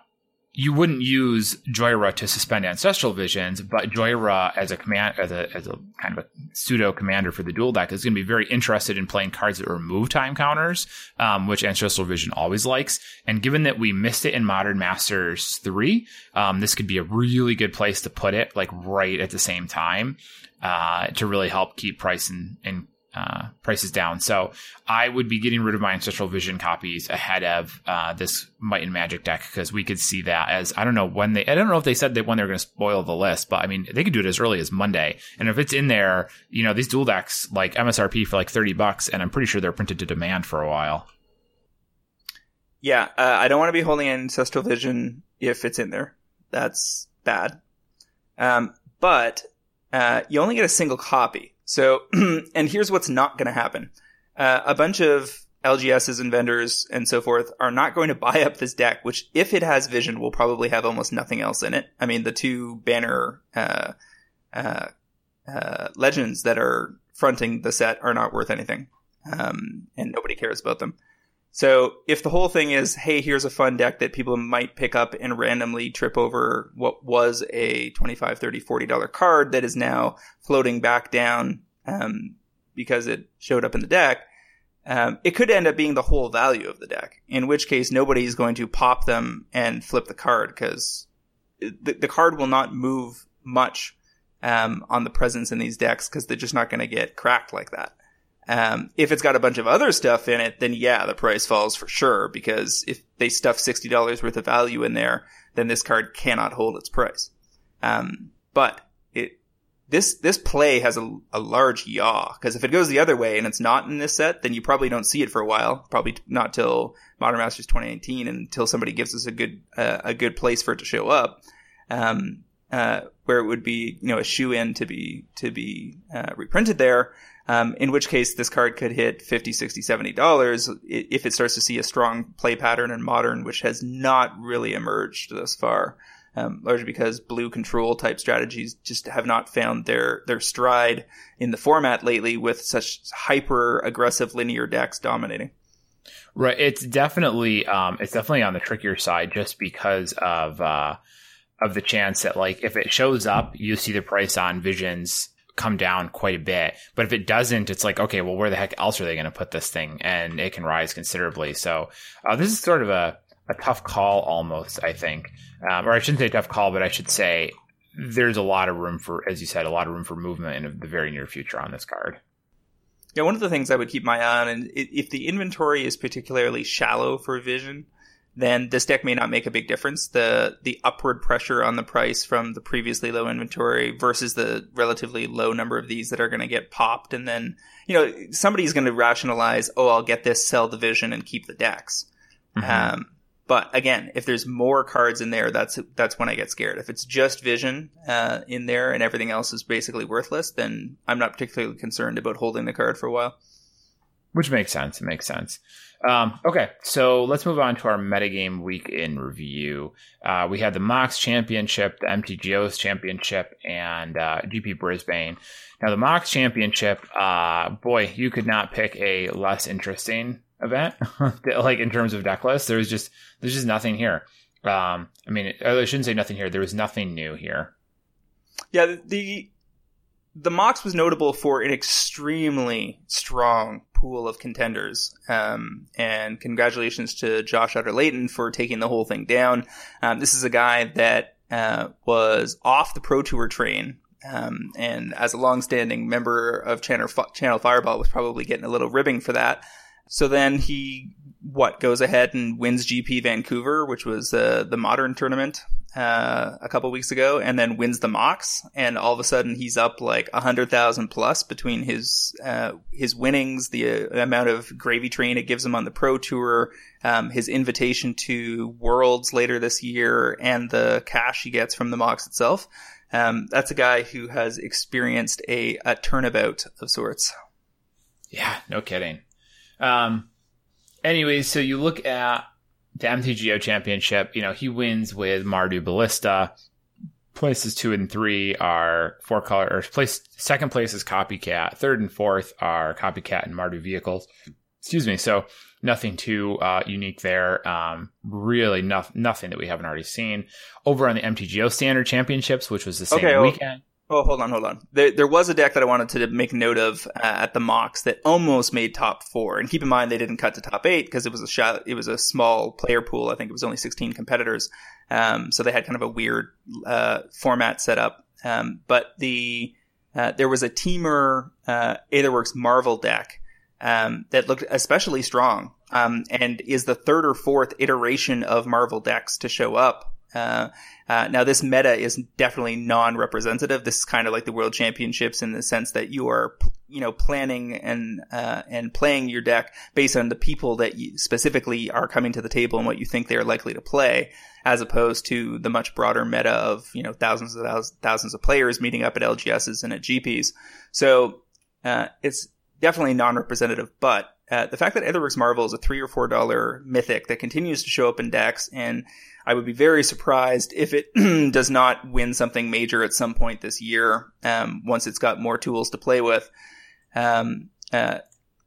you wouldn't use Jhoira to suspend ancestral visions, but Jhoira as a command as a as a kind of a pseudo commander for the dual deck is going to be very interested in playing cards that remove time counters, um, which ancestral vision always likes. And given that we missed it in Modern Masters three, um, this could be a really good place to put it, like right at the same time, uh, to really help keep price and, and uh, prices down. So I would be getting rid of my Ancestral Vision copies ahead of uh, this Might and Magic deck because we could see that as I don't know when they I don't know if they said that when they're going to spoil the list, but I mean they could do it as early as Monday. And if it's in there, you know these dual decks like MSRP for like thirty bucks, and I'm pretty sure they're printed to demand for a while. Yeah, uh, I don't want to be holding Ancestral Vision if it's in there. That's bad. Um, but uh, you only get a single copy. So, [clears throat] and here's what's not going to happen. Uh, a bunch of LGSs and vendors and so forth are not going to [laughs] buy up this deck, which if it has vision will probably have almost nothing else in it. I mean, the two banner, uh, uh, uh, legends that are fronting the set are not worth anything. Um, and nobody cares about them. So if the whole thing is, hey, here's a fun deck that people might pick up and randomly trip over what was a 25 30 $40 card that is now floating back down um, because it showed up in the deck, um, it could end up being the whole value of the deck, in which case nobody's going to pop them and flip the card because the, the card will not move much um, on the presence in these decks because they're just not going to get cracked like that. Um, if it's got a bunch of other stuff in it, then yeah, the price falls for sure because if they stuff $60 worth of value in there, then this card cannot hold its price. Um, but it, this, this play has a, a large yaw because if it goes the other way and it's not in this set, then you probably don't see it for a while. Probably not till Modern Masters 2019 until somebody gives us a good, uh, a good place for it to show up. Um, uh, where it would be, you know, a shoe in to be, to be, uh, reprinted there. Um, in which case this card could hit 50, 60, 70 dollars if it starts to see a strong play pattern in modern, which has not really emerged thus far. Um, largely because blue control type strategies just have not found their their stride in the format lately with such hyper aggressive linear decks dominating. Right, it's definitely um, it's definitely on the trickier side just because of uh, of the chance that like if it shows up, you see the price on Visions come down quite a bit. But if it doesn't, it's like, okay, well, where the heck else are they going to put this thing? And it can rise considerably. So uh, this is sort of a, a tough call almost, I think. Um, or I shouldn't say tough call, but I should say there's a lot of room for, as you said, a lot of room for movement in the very near future on this card. Yeah, one of the things I would keep my eye on, and if the inventory is particularly shallow for Vision, then this deck may not make a big difference. The the upward pressure on the price from the previously low inventory versus the relatively low number of these that are going to get popped, and then you know somebody's going to rationalize, oh, I'll get this, sell the vision, and keep the decks. Mm-hmm. Um, but again, if there's more cards in there, that's that's when I get scared. If it's just vision uh, in there and everything else is basically worthless, then I'm not particularly concerned about holding the card for a while. Which makes sense. It makes sense. Um, okay, so let's move on to our metagame week in review. Uh, we had the MOCS Championship, the MTGO's Championship, and uh, GP Brisbane. Now, the MOCS Championship, uh, boy, you could not pick a less interesting event. [laughs] like in terms of deck list, there's just there's just nothing here. Um, I mean, I shouldn't say nothing here. There was nothing new here. Yeah, the the MOCS was notable for an extremely strong pool of contenders. Um, and congratulations to Josh Utter-Leyton for taking the whole thing down. Um, this is a guy that uh, was off the Pro Tour train. Um, and as a long-standing member of Channel, Channel Fireball, was probably getting a little ribbing for that. So then he what goes ahead and wins GP Vancouver, which was uh, the modern tournament uh, a couple weeks ago, and then wins the MOCS, and all of a sudden he's up like a hundred thousand plus between his uh, his winnings, the uh, amount of gravy train it gives him on the Pro Tour, um, his invitation to Worlds later this year, and the cash he gets from the MOCS itself. Um, that's a guy who has experienced a, a turnabout of sorts. Yeah, no kidding. Um, anyways, so you look at the MTGO championship, you know, he wins with Mardu Ballista. Places two and three are four color, or place, second place is Copycat. Third and fourth are Copycat and Mardu vehicles. Excuse me. So nothing too uh, unique there. Um, really, no, nothing that we haven't already seen. Over on the MTGO Standard Championships, which was the same okay, weekend. Oh, hold on, hold on. There, there was a deck that I wanted to make note of uh, at the MOCS that almost made top four. And keep in mind, they didn't cut to top eight because it was a shot, it was a small player pool. I think it was only 16 competitors. Um, so they had kind of a weird, uh, format set up. Um, but the, uh, there was a Temur, uh, Aetherworks Marvel deck, um, that looked especially strong. Um, and is the third or fourth iteration of Marvel decks to show up uh, uh, now, this meta is definitely non-representative. This is kind of like the World Championships in the sense that you are, you know, planning and uh, and playing your deck based on the people that you specifically are coming to the table and what you think they are likely to play, as opposed to the much broader meta of you know thousands of thousands of players meeting up at LGSs and at GPs. So uh, it's definitely non-representative, but uh, the fact that Aetherworks Marvel is a three or four dollar mythic that continues to show up in decks and I would be very surprised if it [clears throat] does not win something major at some point this year, um, once it's got more tools to play with. Um, uh,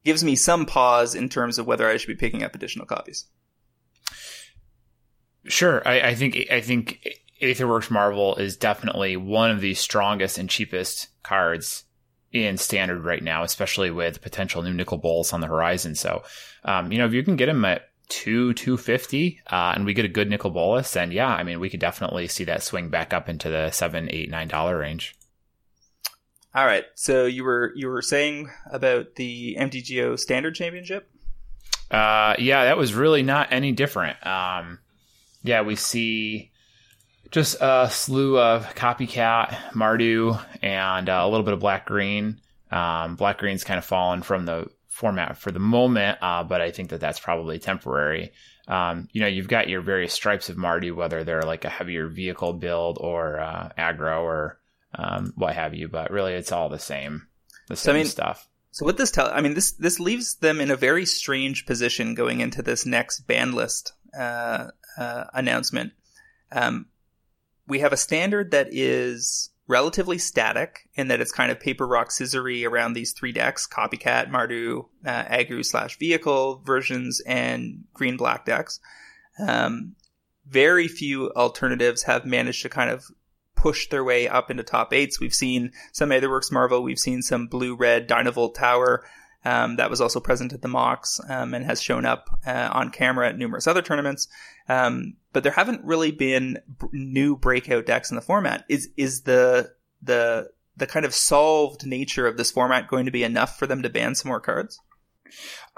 gives me some pause in terms of whether I should be picking up additional copies. Sure, I, I think I think Aetherworks Marvel is definitely one of the strongest and cheapest cards in standard right now, especially with potential new Nicol Bolas on the horizon. So, um, you know, if you can get him at two two fifty, uh, and we get a good Nicol Bolas, then yeah, I mean we could definitely see that swing back up into the seven, eight, nine dollar range. All right. So you were you were saying about the MTGO Standard Championship? Uh, yeah, that was really not any different. Um, yeah, we see just a slew of copycat, Mardu, and uh, a little bit of black green. Um, black green's kind of fallen from the format for the moment, uh, but I think that that's probably temporary. Um, you know, you've got your various stripes of Mardu, whether they're like a heavier vehicle build or uh, aggro or um, what have you, but really it's all the same, the same so, I mean, stuff. So what this tell, I mean, this this leaves them in a very strange position going into this next ban list uh, uh announcement. Um, we have a standard that is relatively static in that it's kind of paper rock scissory around these three decks copycat mardu uh, aggro slash vehicle versions and green black decks um, very few alternatives have managed to kind of push their way up into top eights we've seen some Aetherworks marvel we've seen some blue red dynavolt tower um, that was also present at the MOCS um, and has shown up uh, on camera at numerous other tournaments. Um, but there haven't really been b- new breakout decks in the format. Is is the the the kind of solved nature of this format going to be enough for them to ban some more cards?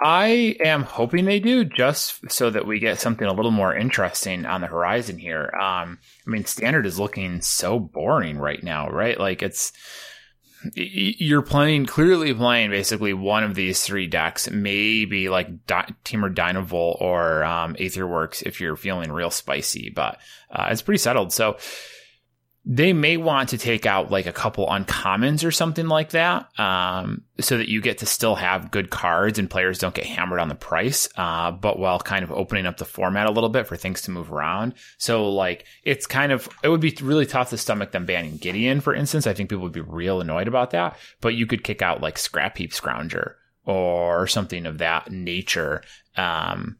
I am hoping they do, just so that we get something a little more interesting on the horizon here. Um, I mean, standard is looking so boring right now, right? Like it's you're playing clearly playing basically one of these three decks, maybe like Di- Temur Dynavolt or um, Aetherworks if you're feeling real spicy, but uh, it's pretty settled. So they may want to take out like a couple uncommons or something like that, um, so that you get to still have good cards and players don't get hammered on the price, uh, but while kind of opening up the format a little bit for things to move around. So like it's kind of it would be really tough to stomach them banning Gideon, for instance. I think people would be real annoyed about that, but you could kick out like Scrapheap Scrounger or something of that nature. Um,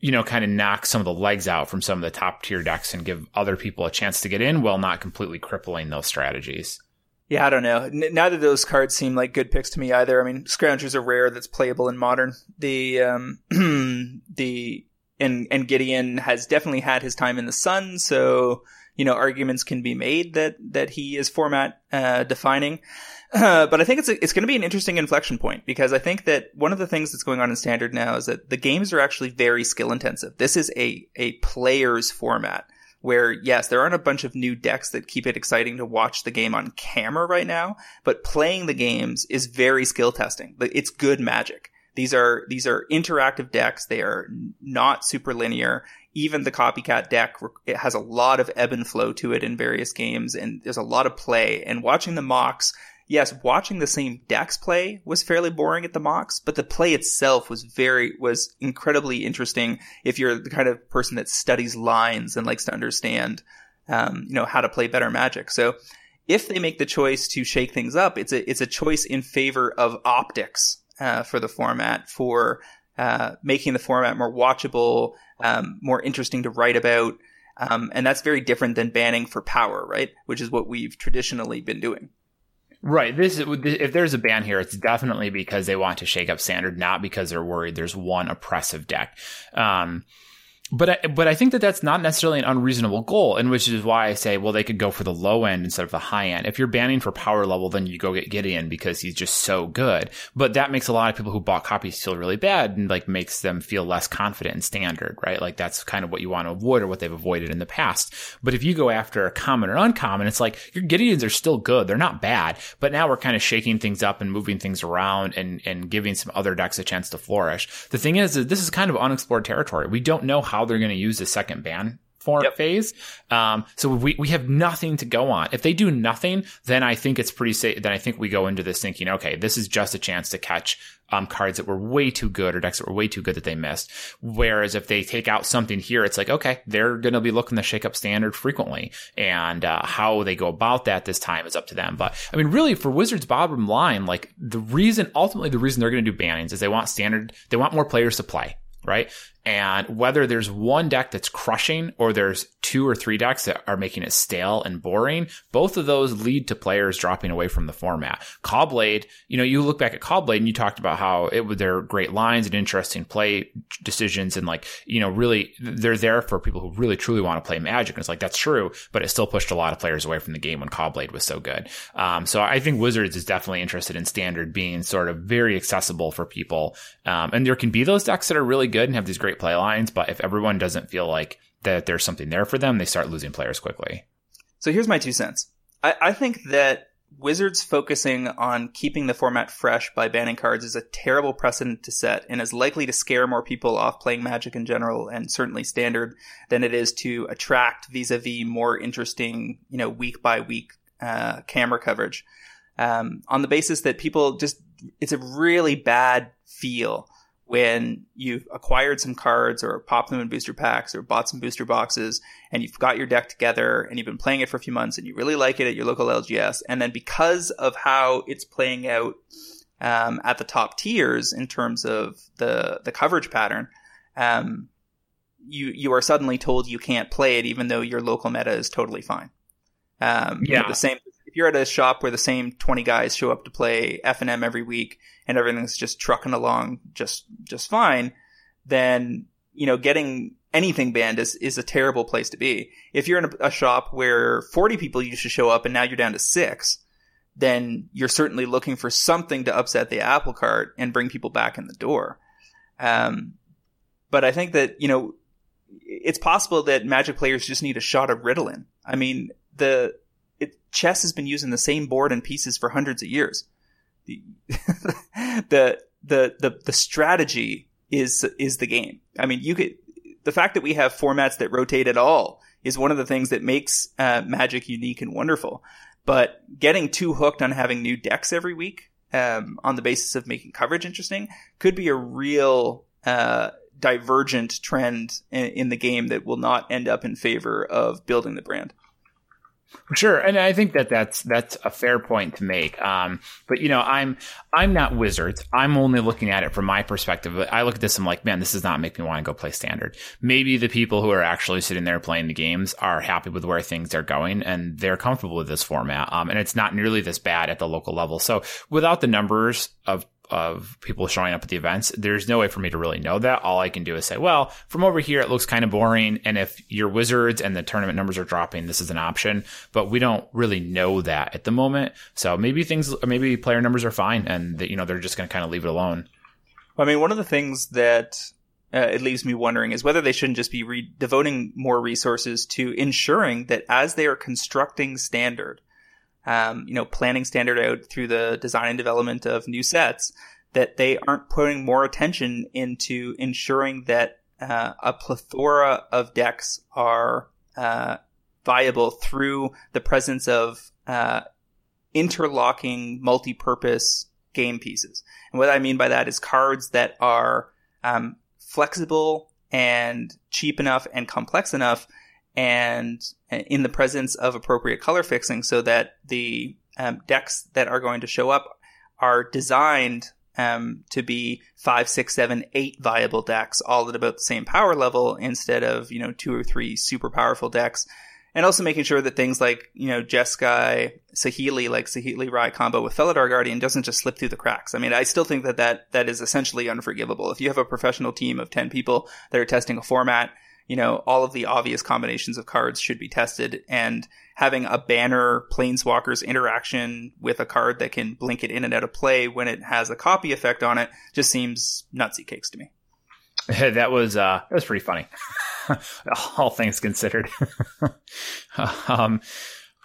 you know, kind of knock some of the legs out from some of the top tier decks and give other people a chance to get in while not completely crippling those strategies. Yeah, I don't know. N- neither of those cards seem like good picks to me either. I mean, Scroungers are rare that's playable in modern. The um, [clears throat] the and and Gideon has definitely had his time in the sun, so you know arguments can be made that that he is format uh, defining. Uh, but I think it's a, it's going to be an interesting inflection point because I think that one of the things that's going on in standard now is that the games are actually very skill intensive. This is a a player's format where yes, there aren't a bunch of new decks that keep it exciting to watch the game on camera right now, but playing the games is very skill testing. It's good magic. These are these are interactive decks. They are not super linear. Even the copycat deck it has a lot of ebb and flow to it in various games, and there's a lot of play. And watching the MOCS yes, watching the same decks play was fairly boring at the MOCS, but the play itself was very, was incredibly interesting if you're the kind of person that studies lines and likes to understand, um, you know, how to play better magic. So if they make the choice to shake things up, it's a, it's a choice in favor of optics, uh, for the format, for, uh, making the format more watchable, um, more interesting to write about. Um, and that's very different than banning for power, right? Which is what we've traditionally been doing. Right. This is, if there's a ban here, it's definitely because they want to shake up standard, not because they're worried there's one oppressive deck. Um, but I, but I think that that's not necessarily an unreasonable goal, and which is why I say, well, they could go for the low end instead of the high end. If you're banning for power level, then you go get Gideon because he's just so good. But that makes a lot of people who bought copies feel really bad and like makes them feel less confident in standard, right? Like that's kind of what you want to avoid or what they've avoided in the past. But if you go after a common or uncommon, it's like your Gideons are still good. They're not bad, but now we're kind of shaking things up and moving things around and, and giving some other decks a chance to flourish. The thing is, this is kind of unexplored territory. We don't know how they're going to use the second ban for yep. phase. Um, so we, we have nothing to go on. If they do nothing, then I think it's pretty safe. Then I think we go into this thinking, okay, this is just a chance to catch um, cards that were way too good or decks that were way too good that they missed. Whereas if they take out something here, it's like, okay, they're going to be looking to shake up standard frequently. And uh, how they go about that this time is up to them. But I mean, really, for Wizards' bottom line, like the reason, ultimately, the reason they're going to do bannings is they want standard, they want more players to play right? And whether there's one deck that's crushing or there's two or three decks that are making it stale and boring, both of those lead to players dropping away from the format. Caw-Blade, you know, you look back at Caw-Blade and you talked about how it was their great lines and interesting play decisions and like, you know, really they're there for people who really truly want to play Magic. And it's like, that's true, but it still pushed a lot of players away from the game when Caw-Blade was so good. Um, so I think Wizards is definitely interested in standard being sort of very accessible for people. Um, and there can be those decks that are really good and have these great play lines, but if everyone doesn't feel like that there's something there for them, they start losing players quickly. So here's my two cents. I, I think that Wizards focusing on keeping the format fresh by banning cards is a terrible precedent to set and is likely to scare more people off playing Magic in general and certainly standard than it is to attract vis-a-vis more interesting, you know, week by week uh, camera coverage. Um, on the basis that people just, it's a really bad feel when you've acquired some cards or popped them in booster packs or bought some booster boxes and you've got your deck together and you've been playing it for a few months and you really like it at your local LGS. And then because of how it's playing out um, at the top tiers in terms of the, the coverage pattern, um, you, you are suddenly told you can't play it even though your local meta is totally fine. Um, yeah. You know, the same, if you're at a shop where the same 20 guys show up to play FNM every week and everything's just trucking along just just fine, then you know getting anything banned is, is a terrible place to be. If you're in a, a, shop where 40 people used to show up and now you're down to six, then you're certainly looking for something to upset the apple cart and bring people back in the door. Um, but I think that, you know, it's possible that magic players just need a shot of Ritalin. I mean, the, it, chess has been using the same board and pieces for hundreds of years. [laughs] the the the the strategy is is the game. I mean, you could the fact that we have formats that rotate at all is one of the things that makes uh, Magic unique and wonderful. But getting too hooked on having new decks every week um, on the basis of making coverage interesting could be a real uh, divergent trend in, in the game that will not end up in favor of building the brand. Sure, and I think that that's that's a fair point to make. Um, but you know, I'm I'm not Wizards. I'm only looking at it from my perspective. I look at this. And I'm like, man, this does not make me want to go play Standard. Maybe the people who are actually sitting there playing the games are happy with where things are going and they're comfortable with this format. Um, and it's not nearly this bad at the local level. So without the numbers of of people showing up at the events, there's no way for me to really know that. All I can do is say, well, from over here, it looks kind of boring. And if you're wizards and the tournament numbers are dropping, this is an option. But we don't really know that at the moment. So maybe things, maybe player numbers are fine and that, you know, they're just going to kind of leave it alone. I mean, one of the things that uh, it leaves me wondering is whether they shouldn't just be re- devoting more resources to ensuring that as they are constructing standard, um, you know, planning standard out through the design and development of new sets, that they aren't putting more attention into ensuring that uh, a plethora of decks are uh, viable through the presence of uh, interlocking multi-purpose game pieces. And what I mean by that is cards that are um, flexible and cheap enough and complex enough and in the presence of appropriate color fixing so that the um, decks that are going to show up are designed um, to be five, six, seven, eight viable decks, all at about the same power level instead of, you know, two or three super powerful decks. And also making sure that things like, you know, Jeskai, Saheeli, like Saheeli Rai combo with Felidar Guardian doesn't just slip through the cracks. I mean, I still think that, that that is essentially unforgivable. If you have a professional team of 10 people that are testing a format you know, all of the obvious combinations of cards should be tested and having a banner planeswalkers interaction with a card that can blink it in and out of play when it has a copy effect on it just seems nutsy cakes to me. [laughs] that was uh that was pretty funny. [laughs] all things considered. [laughs] um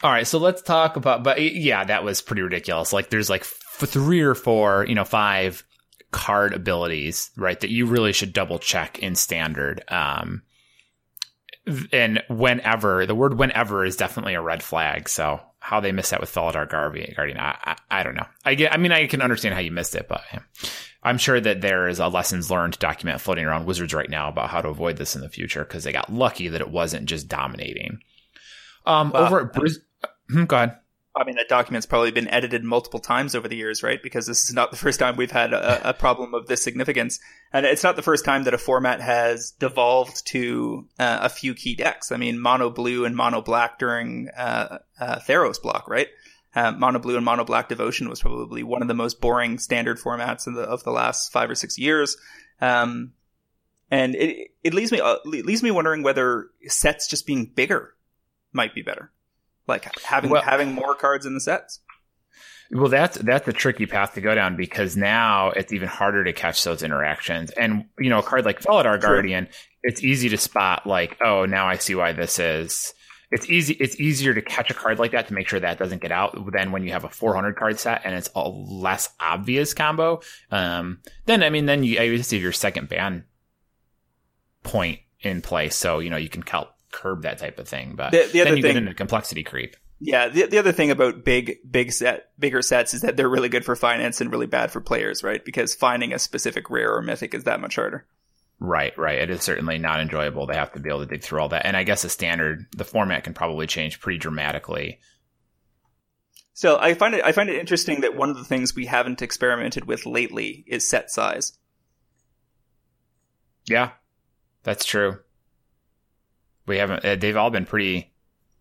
all right, so let's talk about but yeah, that was pretty ridiculous. Like there's like three or four, you know, five card abilities, right, that you really should double check in standard. Um and whenever the word whenever is definitely a red flag. So how they missed that with Felidar Guardian, I, I, I, don't know. I get, I mean, I can understand how you missed it, but I'm sure that there is a lessons learned document floating around Wizards right now about how to avoid this in the future because they got lucky that it wasn't just dominating. Um, well, over at Bris- hmm, go ahead. I mean, that document's probably been edited multiple times over the years, right? Because this is not the first time we've had a, a problem of this significance. And it's not the first time that a format has devolved to uh, a few key decks. I mean, mono blue and mono black during uh, uh, Theros block, right? Uh, mono blue and mono black devotion was probably one of the most boring standard formats the, of the last five or six years. Um, and it, it leaves me, uh, leaves me wondering whether sets just being bigger might be better like having well, having more cards in the sets. Well, that's that's a tricky path to go down because now it's even harder to catch those interactions. And you know, a card like Felidar Guardian, it's easy to spot. Like, oh, now I see why this is. It's easy. It's easier to catch a card like that to make sure that doesn't get out than when you have a 400 card set and it's a less obvious combo. Um, then I mean, then you I see your second ban point in place, so you know you can help curb that type of thing. But the, the then you thing, get into complexity creep. Yeah, the, the other thing about big, big set, bigger sets is that they're really good for finance and really bad for players, right? Because finding a specific rare or mythic is that much harder. Right, right. It is certainly not enjoyable. They have to be able to dig through all that. And I guess the standard, the format can probably change pretty dramatically. So I find it, I find it interesting that one of the things we haven't experimented with lately is set size. Yeah, that's true we haven't. Uh, they've all been pretty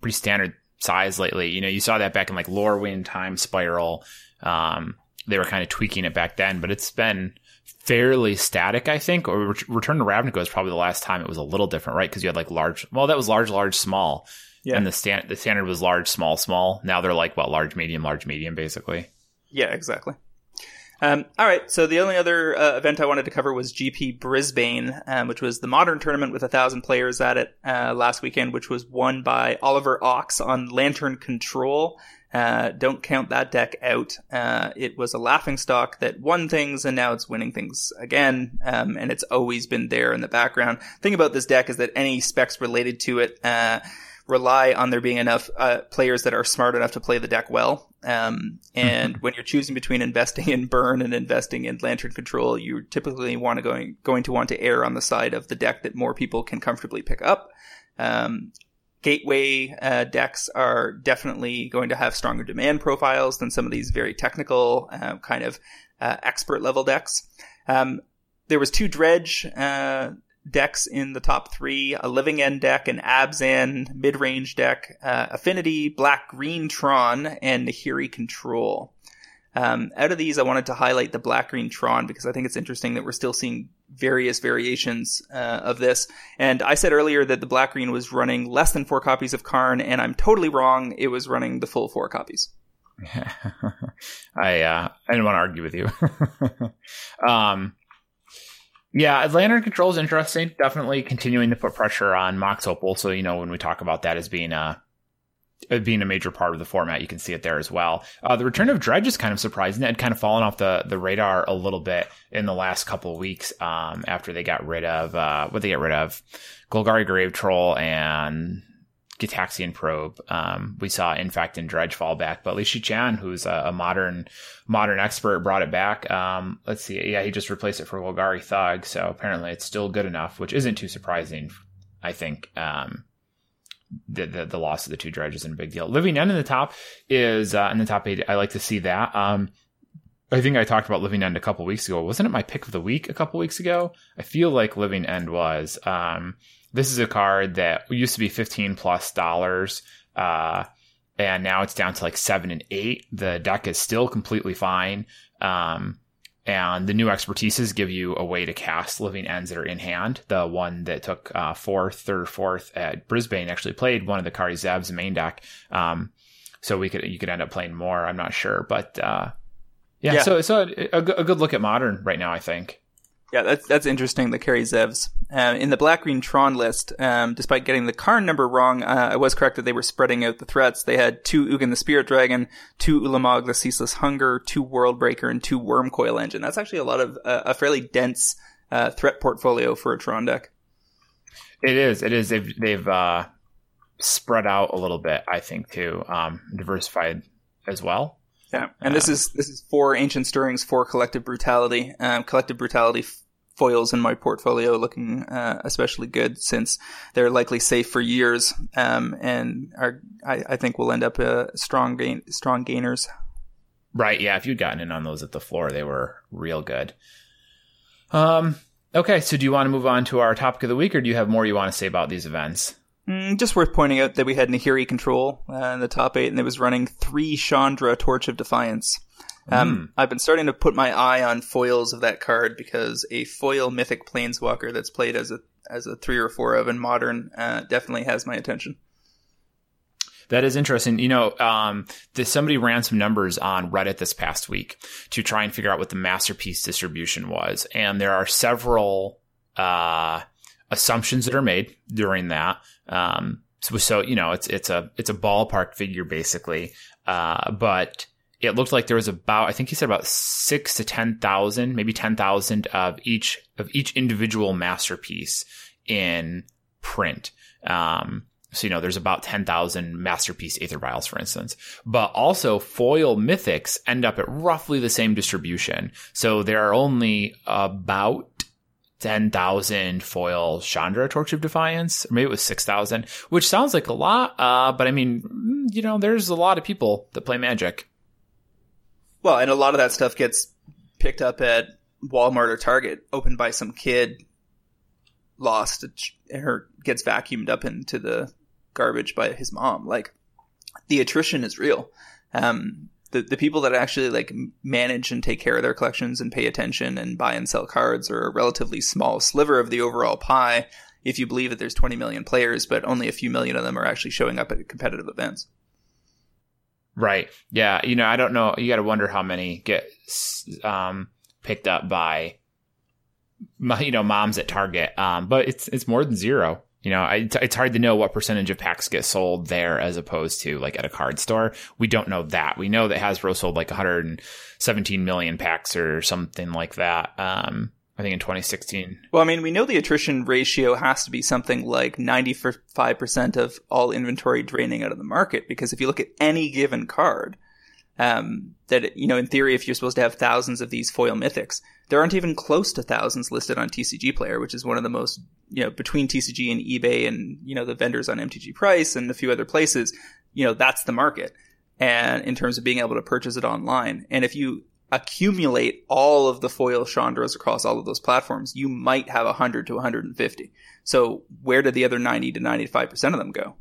pretty standard size lately. You know, you saw that back in like Lorwyn Time Spiral. Um, they were kind of tweaking it back then, but it's been fairly static, I think. Or Return to Ravnica was probably the last time it was a little different, right? Because you had like large. Well, that was large, large, small. Yeah. And the stand the standard was large, small, small. Now they're like what large, medium, large, medium, basically. Yeah, exactly. Um, all right, so the only other uh, event I wanted to cover was GP Brisbane, um, which was the modern tournament with a thousand players at it uh, last weekend, which was won by Oliver Oks on Lantern Control. Uh, don't count that deck out. Uh, it was a laughing stock that won things and now it's winning things again. Um, and it's always been there in the background. Thing about this deck is that any specs related to it, uh, rely on there being enough uh, players that are smart enough to play the deck well. Um, and [laughs] when you're choosing between investing in burn and investing in lantern control, you typically want to going going to want to err on the side of the deck that more people can comfortably pick up. Um, gateway uh, decks are definitely going to have stronger demand profiles than some of these very technical uh, kind of uh, expert level decks. Um, there was two dredge uh, decks in the top three: a Living End deck, an Abzan mid-range deck, uh, Affinity, Black Green Tron, and Nahiri Control. Um, out of these, I wanted to highlight the Black Green Tron because I think it's interesting that we're still seeing various variations uh, of this. And I said earlier that the Black Green was running less than four copies of Karn, and I'm totally wrong. It was running the full four copies. [laughs] I uh, I didn't want to argue with you. [laughs] um, yeah, Lantern Control is interesting. Definitely continuing to put pressure on Mox Opal. So you know when we talk about that as being a being a major part of the format, you can see it there as well. Uh, the return of Dredge is kind of surprising. It had kind of fallen off the, the radar a little bit in the last couple of weeks um, after they got rid of uh, what they get rid of Golgari Grave Troll and Gitaxian Probe. Um, we saw in fact, in Dredge fall back, but Li Chan, who's a, a, modern modern expert, brought it back. Um, let's see, yeah, he just replaced it for Golgari Thug, so apparently it's still good enough, which isn't too surprising, I think. Um, the, the, the loss of the two dredges isn't a big deal. Living End in the top is uh, in the top eight. I like to see that. Um, I think I talked about Living End a couple weeks ago. Wasn't it my pick of the week a couple weeks ago? I feel like Living End was. Um, this is a card that used to be 15 plus dollars. Uh, and now it's down to like seven and eight. The deck is still completely fine. Um, and the new expertises give you a way to cast living ends that are in hand. The one that took uh, fourth or fourth at Brisbane actually played one of the Kari Zev's main deck. Um, so we could you could end up playing more. I'm not sure, but uh, yeah, yeah. So so a, a, good look at modern right now, I think. Yeah, that's that's interesting. The Kari Zevs uh, in the Black Green Tron list. Um, despite getting the Karn number wrong, uh, I was correct that they were spreading out the threats. They had two Ugin the Spirit Dragon, two Ulamog the Ceaseless Hunger, two World Breaker, and two Wurmcoil Engine. That's actually a lot of uh, a fairly dense uh, threat portfolio for a Tron deck. It is. It is. They've they've uh, spread out a little bit. I think too, um, diversified as well. Yeah, and this is this is for ancient stirrings for collective brutality. Um, collective brutality foils in my portfolio looking uh, especially good since they're likely safe for years um, and are I, I, think will end up uh, strong gain strong gainers. Right. Yeah. If you'd gotten in on those at the floor, they were real good. Um. Okay. So, do you want to move on to our topic of the week, or do you have more you want to say about these events? Mm, just worth pointing out that we had Nahiri control uh, in the top eight, and it was running three Chandra Torch of Defiance. Um, mm. I've been starting to put my eye on foils of that card because a foil mythic planeswalker that's played as a as a three or four of in modern uh, definitely has my attention. That is interesting. You know, um, this, somebody ran some numbers on Reddit this past week to try and figure out what the masterpiece distribution was, and there are several uh, assumptions that are made during that. Um, so, so, you know, it's it's a it's a ballpark figure basically, uh, but it looked like there was about I think he said about six to ten thousand, maybe ten thousand of each of each individual masterpiece in print. Um, so you know, there's about ten thousand masterpiece Aether Vials, for instance. But also foil mythics end up at roughly the same distribution. So there are only about 10,000 foil Chandra Torch of Defiance, or maybe it was 6,000, which sounds like a lot. Uh, but I mean, mm, you know, there's a lot of people that play Magic. Well, and a lot of that stuff gets picked up at Walmart or Target, opened by some kid, lost, or gets vacuumed up into the garbage by his mom. Like, the attrition is real. Um, the, the people that actually like manage and take care of their collections and pay attention and buy and sell cards are a relatively small sliver of the overall pie if you believe that there's 20 million players, but only a few million of them are actually showing up at competitive events. Right. Yeah. You know, I don't know. You got to wonder how many get um, picked up by, you know, moms at Target. Um, but it's it's more than zero. You know, I, it's hard to know what percentage of packs get sold there as opposed to like at a card store. We don't know that. We know that Hasbro sold like 117 million packs or something like that. Um, I think in 2016. Well, I mean, we know the attrition ratio has to be something like 95% of all inventory draining out of the market because if you look at any given card, um, that, you know, in theory, if you're supposed to have thousands of these foil mythics, there aren't even close to thousands listed on TCG Player, which is one of the most, you know, between TCG and eBay and, you know, the vendors on MTG Price and a few other places, you know, that's the market. And in terms of being able to purchase it online. And if you accumulate all of the foil Chandras across all of those platforms, you might have 100 to 150. So where did the other 90 to 95% of them go?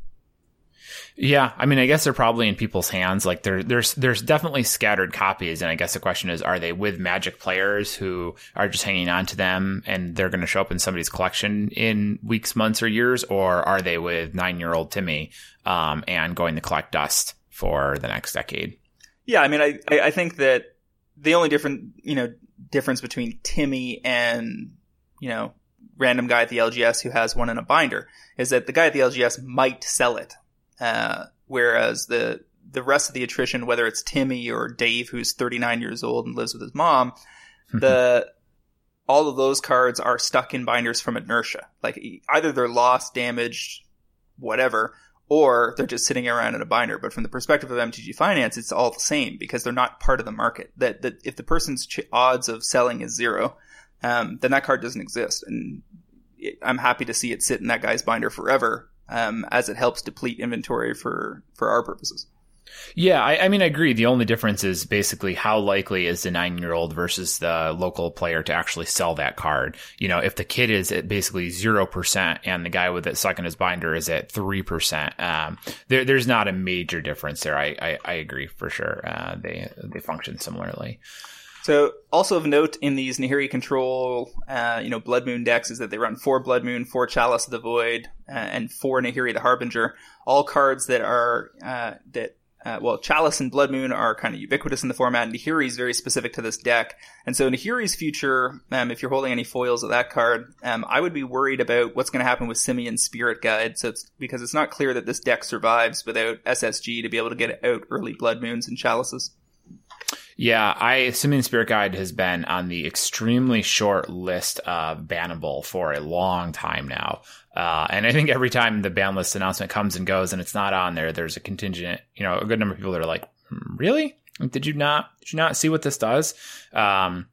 Yeah, I mean, I guess they're probably in people's hands. Like there, there's there's definitely scattered copies, and I guess the question is, are they with Magic players who are just hanging on to them, and they're going to show up in somebody's collection in weeks, months, or years, or are they with nine year old Timmy um, and going to collect dust for the next decade? Yeah, I mean, I I think that the only different, you know, difference between Timmy and, you know, random guy at the LGS who has one in a binder is that the guy at the LGS might sell it. Uh, whereas the, the rest of the attrition, whether it's Timmy or Dave, who's 39 years old and lives with his mom, [laughs] the, all of those cards are stuck in binders from inertia. Like either they're lost, damaged, whatever, or they're just sitting around in a binder. But from the perspective of MTG Finance, it's all the same because they're not part of the market. That that if the person's ch- odds of selling is zero, um, then that card doesn't exist. And it, I'm happy to see it sit in that guy's binder forever, um, as it helps deplete inventory for for our purposes. Yeah, I, I, mean, I agree. The only difference is basically how likely is the nine year old versus the local player to actually sell that card. You know, if the kid is at basically 0% and the guy with it stuck in his binder is at 3%, um, there, there's not a major difference there. I, I, I agree for sure. Uh, they, they function similarly. So, also of note in these Nahiri control, uh, you know, Blood Moon decks is that they run four Blood Moon, four Chalice of the Void, uh, and four Nahiri the Harbinger. All cards that are uh, that uh, well, Chalice and Blood Moon are kind of ubiquitous in the format. And Nahiri is very specific to this deck. And so Nahiri's future, um, if you're holding any foils of that card, um, I would be worried about what's going to happen with Simian Spirit Guide. So it's because it's not clear that this deck survives without SSG to be able to get out early Blood Moons and Chalices. Yeah, I Simian Spirit Guide has been on the extremely short list of bannable for a long time now. Uh, and I think every time the ban list announcement comes and goes and it's not on there, there's a contingent, you know, a good number of people that are like, hmm, really? Did you not, did you not see what this does? Um,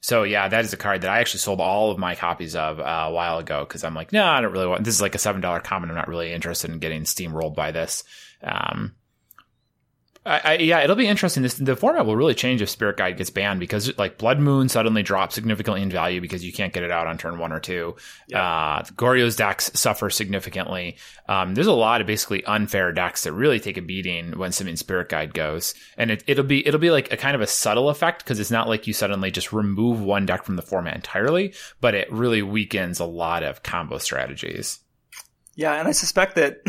so yeah, that is a card that I actually sold all of my copies of uh, a while ago because I'm like, no, I don't really want. This is like a seven dollar common. I'm not really interested in getting steamrolled by this. Um, I, I, yeah, it'll be interesting. This the format will really change if Spirit Guide gets banned because like Blood Moon suddenly drops significantly in value because you can't get it out on turn one or two. Yeah. Uh, Goryo's decks suffer significantly. Um, there's a lot of basically unfair decks that really take a beating when Simian Spirit Guide goes, and it, it'll be it'll be like a kind of a subtle effect because it's not like you suddenly just remove one deck from the format entirely, but it really weakens a lot of combo strategies. Yeah, and I suspect that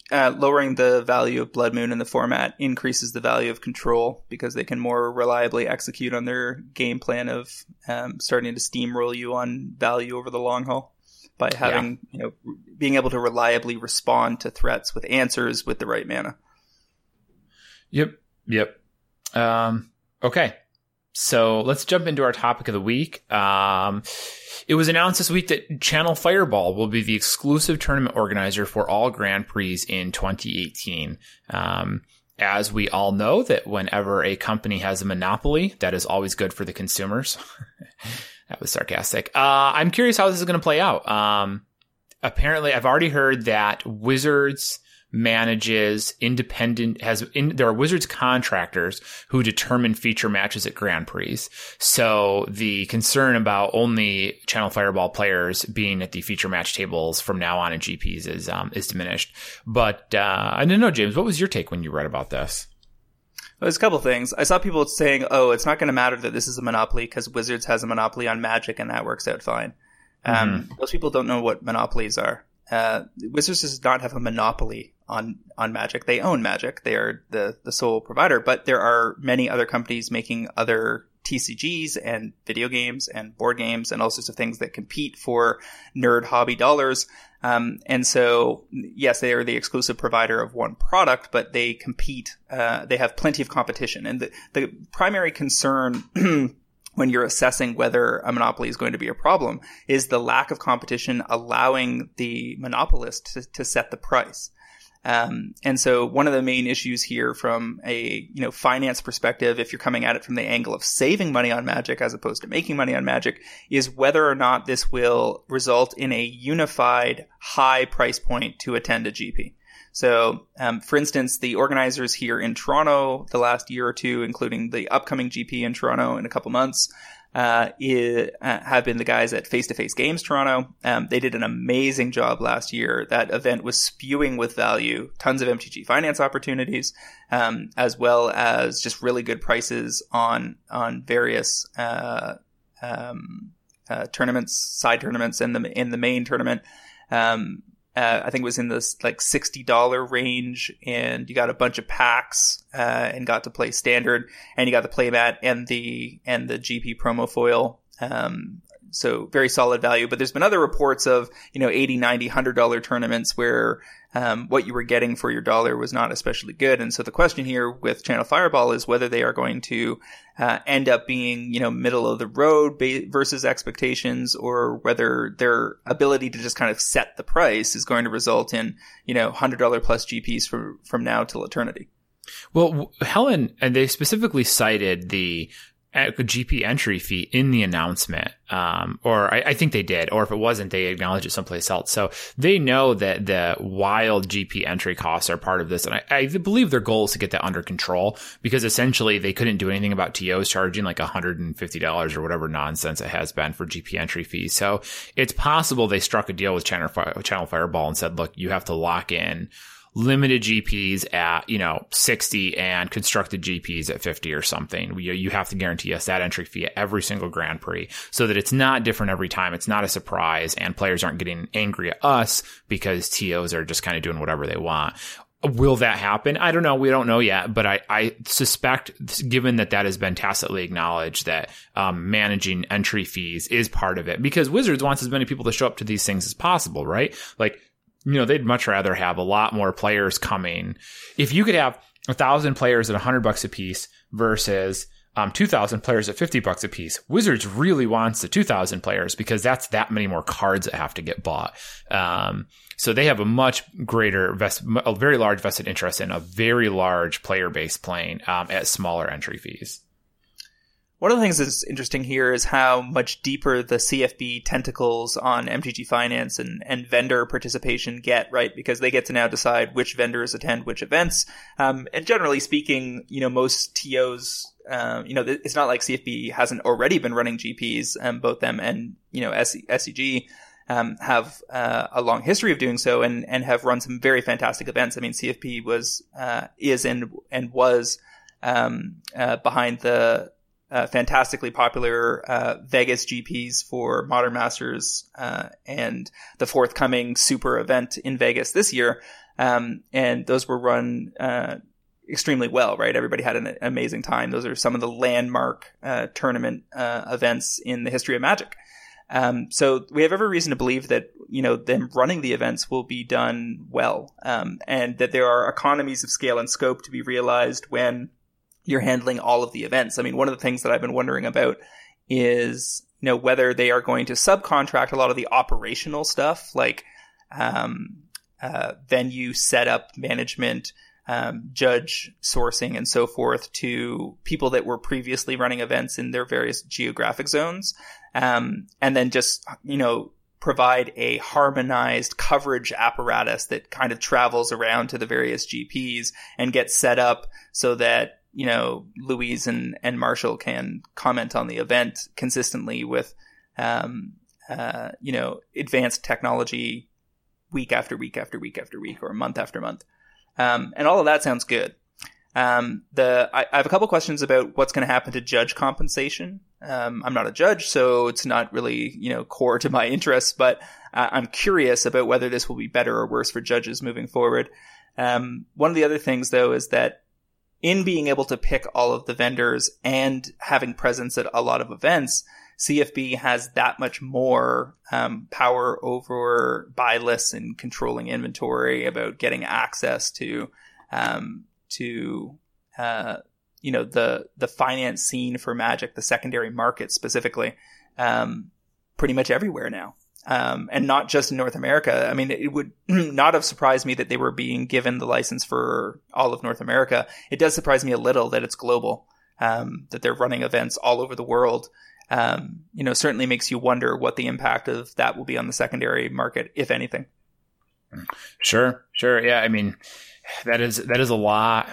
[clears throat] uh, lowering the value of Blood Moon in the format increases the value of Control because they can more reliably execute on their game plan of um, starting to steamroll you on value over the long haul by having yeah. you know being able to reliably respond to threats with answers with the right mana. Yep. Yep. Um, okay. So let's jump into our topic of the week. Um, it was announced this week that Channel Fireball will be the exclusive tournament organizer for all Grand Prix in 2018. Um, as we all know that whenever a company has a monopoly, that is always good for the consumers. [laughs] that was sarcastic. Uh, I'm curious how this is going to play out. Um, apparently I've already heard that Wizards manages independent has in, there are Wizards contractors who determine feature matches at Grand Prix. So the concern about only Channel Fireball players being at the feature match tables from now on in GPs is um, is diminished. But uh, I don't know, James. What was your take when you read about this? There's a couple things. I saw people saying, "Oh, it's not going to matter that this is a monopoly because Wizards has a monopoly on Magic, and that works out fine." Um, mm-hmm. Most people don't know what monopolies are. Uh, Wizards does not have a monopoly on on Magic. They own Magic. They are the the sole provider, but there are many other companies making other TCGs and video games and board games and all sorts of things that compete for nerd hobby dollars. Um, and so, yes, they are the exclusive provider of one product, but they compete. Uh, they have plenty of competition, and the the primary concern. [clears throat] when you're assessing whether a monopoly is going to be a problem is the lack of competition allowing the monopolist to, to set the price. Um, and so one of the main issues here from a, you know, finance perspective, if you're coming at it from the angle of saving money on magic as opposed to making money on magic, is whether or not this will result in a unified high price point to attend a GP. So, um, for instance, the organizers here in Toronto the last year or two, including the upcoming GP in Toronto in a couple months, uh, is, uh, have been the guys at Face to Face Games Toronto. Um, they did an amazing job last year. That event was spewing with value, tons of MTG finance opportunities, um, as well as just really good prices on on various uh, um, uh, tournaments, side tournaments, and the in the main tournament. Um, uh, I think it was in this like sixty dollar range, and you got a bunch of packs uh, and got to play standard, and you got the playmat and the and the GP promo foil. Um, so very solid value. But there's been other reports of you know 80 90 100 dollar tournaments where um, what you were getting for your dollar was not especially good. And so the question here with Channel Fireball is whether they are going to uh, end up being, you know, middle of the road ba- versus expectations, or whether their ability to just kind of set the price is going to result in, you know, hundred dollar plus GPs from from now till eternity. Well, Helen, and they specifically cited the GP entry fee in the announcement, um, or I, I, think they did, or if it wasn't, they acknowledged it someplace else. So they know that the wild GP entry costs are part of this, and I, I, believe their goal is to get that under control because essentially they couldn't do anything about TOs charging like $150 or whatever nonsense it has been for GP entry fees. So it's possible they struck a deal with Channel Fireball and said, look, you have to lock in limited GPs at, you know, 60 and constructed GPs at 50 or something. You, you have to guarantee us that entry fee at every single Grand Prix so that it's not different every time. It's not a surprise and players aren't getting angry at us because TOs are just kind of doing whatever they want. Will that happen? I don't know. We don't know yet, but I, I suspect, given that that has been tacitly acknowledged, that um, managing entry fees is part of it because Wizards wants as many people to show up to these things as possible, right? Like you know, they'd much rather have a lot more players coming. If you could have a thousand players at a hundred bucks a piece versus um, 2,000 players at 50 bucks a piece. Wizards really wants the 2,000 players because that's that many more cards that have to get bought. Um, so they have a much greater, vest, a very large vested interest in a very large player base playing um, at smaller entry fees. One of the things that's interesting here is how much deeper the CFB tentacles on MTG Finance and, and vendor participation get, right? Because they get to now decide which vendors attend which events. Um, and generally speaking, you know, most TOs, um, you know, it's not like CFB hasn't already been running GPs, um, both them and, you know, SCG. Um, have uh, a long history of doing so and and have run some very fantastic events. I mean, CFB was uh, is and and was um, uh, behind the uh, fantastically popular uh, Vegas GPs for Modern Masters uh, and the forthcoming Super event in Vegas this year. Um, and those were run uh, extremely well, right? Everybody had an amazing time. Those are some of the landmark uh, tournament events in the history of Magic. Um, so we have every reason to believe that you know them running the events will be done well, um, and that there are economies of scale and scope to be realized when you're handling all of the events. I mean, one of the things that I've been wondering about is, you know, whether they are going to subcontract a lot of the operational stuff, like um, uh, venue setup management, um, judge sourcing, and so forth to people that were previously running events in their various geographic zones, um, and then just you know provide a harmonized coverage apparatus that kind of travels around to the various GPs and gets set up so that you know, Luis and, and Marshall can comment on the event consistently with, um, uh, you know, advanced technology week after week after week after week or month after month. Um, and all of that sounds good. Um, the I, I, have a couple questions about what's going to happen to judge compensation. Um, I'm not a judge, so it's not really you know core to my [laughs] interests, but uh, I'm curious about whether this will be better or worse for judges moving forward. Um, one of the other things, though, is that in being able to pick all of the vendors and having presence at a lot of events, CFB has that much more um, power over buy lists and controlling inventory about getting access to um, to uh, you know the the finance scene for Magic, the secondary market specifically, um, pretty much everywhere now. Um, and not just in North America. I mean, it would [clears throat] not have surprised me that they were being given the license for all of North America. It does surprise me a little that it's global, um, that they're running events all over the world. Um, you know, certainly makes you wonder what the impact of that will be on the secondary market, if anything. Sure, sure. Yeah, I mean, that is that is a lot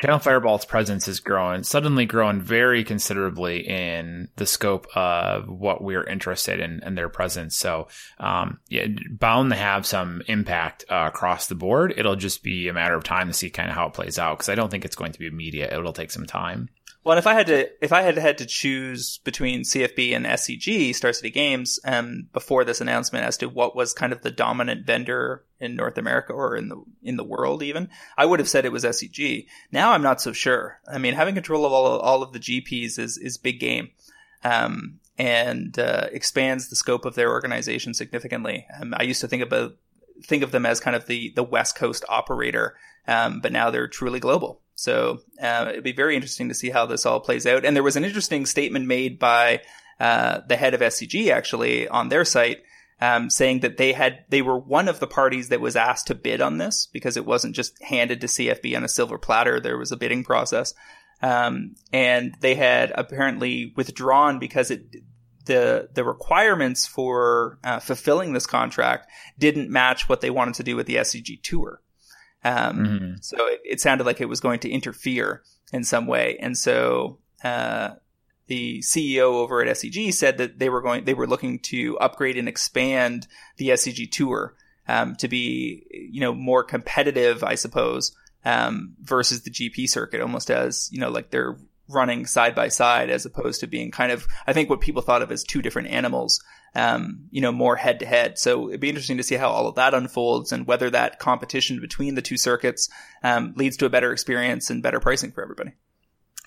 Channel Fireball's presence is growing, suddenly growing very considerably in the scope of what we're interested in and in their presence. So, um, yeah, bound to have some impact uh, across the board. It'll just be a matter of time to see kind of how it plays out because I don't think it's going to be immediate. It'll take some time. Well, if I had to, if I had had to choose between CFB and SCG, Star City Games, um, before this announcement as to what was kind of the dominant vendor in North America or in the in the world, even, I would have said it was SCG. Now I'm not so sure. I mean, having control of all all of the GPs is is big game, um, and uh, expands the scope of their organization significantly. Um, I used to think about think of them as kind of the the West Coast operator, um, but now they're truly global. So uh, it'd be very interesting to see how this all plays out. And there was an interesting statement made by uh, the head of SCG actually on their site. Um, saying that they had they were one of the parties that was asked to bid on this because it wasn't just handed to CFB on a silver platter. There was a bidding process, um, and they had apparently withdrawn because it the the requirements for uh, fulfilling this contract didn't match what they wanted to do with the SCG tour. Um, mm-hmm. So it, it, sounded like it was going to interfere in some way. And so uh, the CEO over at SCG said that they were going, they were looking to upgrade and expand the SCG tour um, to be, you know, more competitive, I suppose, um, versus the GP circuit, almost as you know, like they're running side by side as opposed to being kind of, I think what people thought of as two different animals um, you know, more head to head. So it'd be interesting to see how all of that unfolds and whether that competition between the two circuits um, leads to a better experience and better pricing for everybody.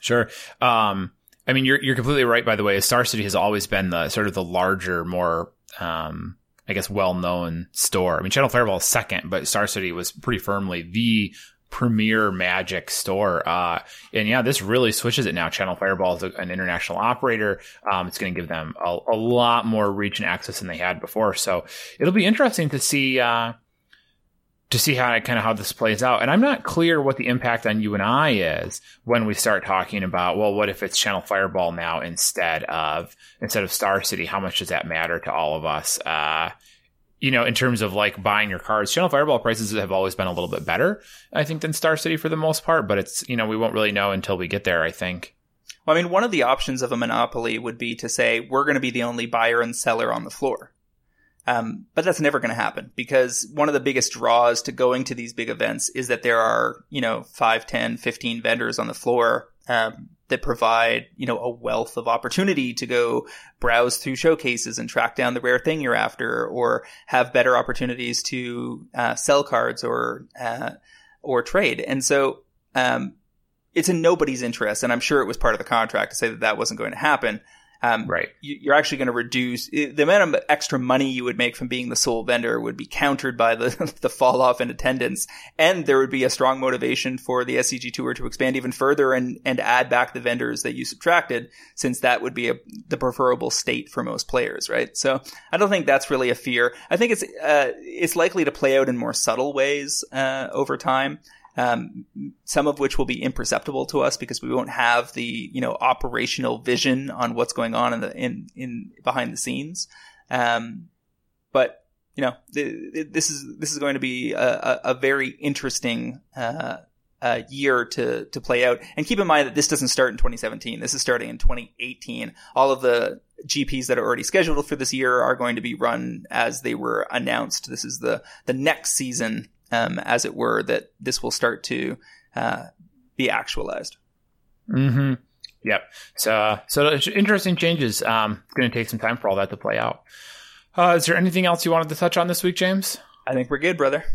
Sure. Um, I mean, you're you're completely right. By the way, Star City has always been the sort of the larger, more um, I guess, well known store. I mean, Channel Fireball is second, but Star City was pretty firmly the premier magic store. Uh, and yeah, this really switches it now. Channel Fireball is an international operator. Um, it's going to give them a, a, lot more reach and access than they had before. So it'll be interesting to see, uh, to see how kind of how this plays out. And I'm not clear what the impact on you and I is when we start talking about, well, what if it's Channel Fireball now instead of, instead of Star City? How much does that matter to all of us? Uh, you know, in terms of like buying your cards, Channel Fireball prices have always been a little bit better, I think, than Star City for the most part. But it's, you know, we won't really know until we get there, I think. Well, I mean, one of the options of a monopoly would be to say, we're going to be the only buyer and seller on the floor. Um, but that's never going to happen because one of the biggest draws to going to these big events is that there are, you know, 5, 10, 15 vendors on the floor. Um, that provide, you know, a wealth of opportunity to go browse through showcases and track down the rare thing you're after, or have better opportunities to uh, sell cards or uh, or trade. And so, um, it's in nobody's interest, and I'm sure it was part of the contract to say that that wasn't going to happen. Um, right. You, are actually going to reduce the amount of extra money you would make from being the sole vendor would be countered by the [laughs] the fall off in attendance, and there would be a strong motivation for the SCG tour to expand even further and and add back the vendors that you subtracted, since that would be a, the preferable state for most players, right? So I don't think that's really a fear. I think it's uh, it's likely to play out in more subtle ways uh, over time um, some of which will be imperceptible to us because we won't have the you know operational vision on what's going on in the in in behind the scenes. Um, but you know th- this is this is going to be a, a, a very interesting uh, uh, year to to play out. And keep in mind that this doesn't start in 2017. This is starting in 2018. All of the GPs that are already scheduled for this year are going to be run as they were announced. This is the the next season um, as it were, that this will start to uh, be actualized. Mm-hmm. Yep. So, so interesting changes. Um, it's going to take some time for all that to play out. Uh, is there anything else you wanted to touch on this week, James? I think we're good, brother.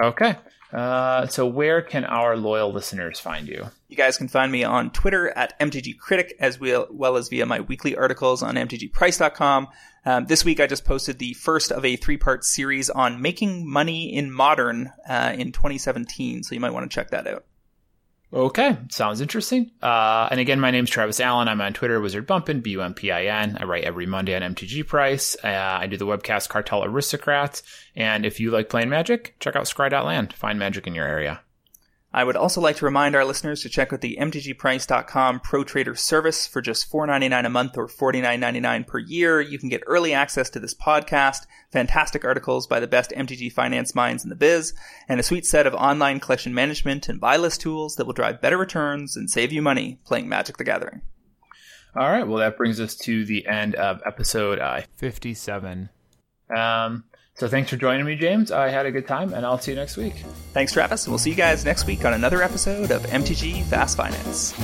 Okay. Uh, so where can our loyal listeners find you? You guys can find me on Twitter at MTG Critic as well, as via my weekly articles on MTGPrice.com. Um, this week I just posted the first of a three-part series on making money in modern uh, in 2017, so you might want to check that out. Okay, sounds interesting. Uh, and again, my name's Travis Allen. I'm on Twitter, Wizard Bumpin, B U M P I N. I write every Monday on MTG Price. Uh, I do the webcast Cartel Aristocrats. And if you like playing Magic, check out Scry.land. Find magic in your area. I would also like to remind our listeners to check out the MTGPrice.com Pro Trader service for just $4.99 a month or $49.99 per year. You can get early access to this podcast, fantastic articles by the best MTG finance minds in the biz, and a sweet set of online collection management and buy list tools that will drive better returns and save you money playing Magic the Gathering. All right. Well, that brings us to the end of episode uh, 57. Um, so thanks for joining me, James. I had a good time, and I'll see you next week. Thanks, Travis. And we'll see you guys next week on another episode of MTG Fast Finance.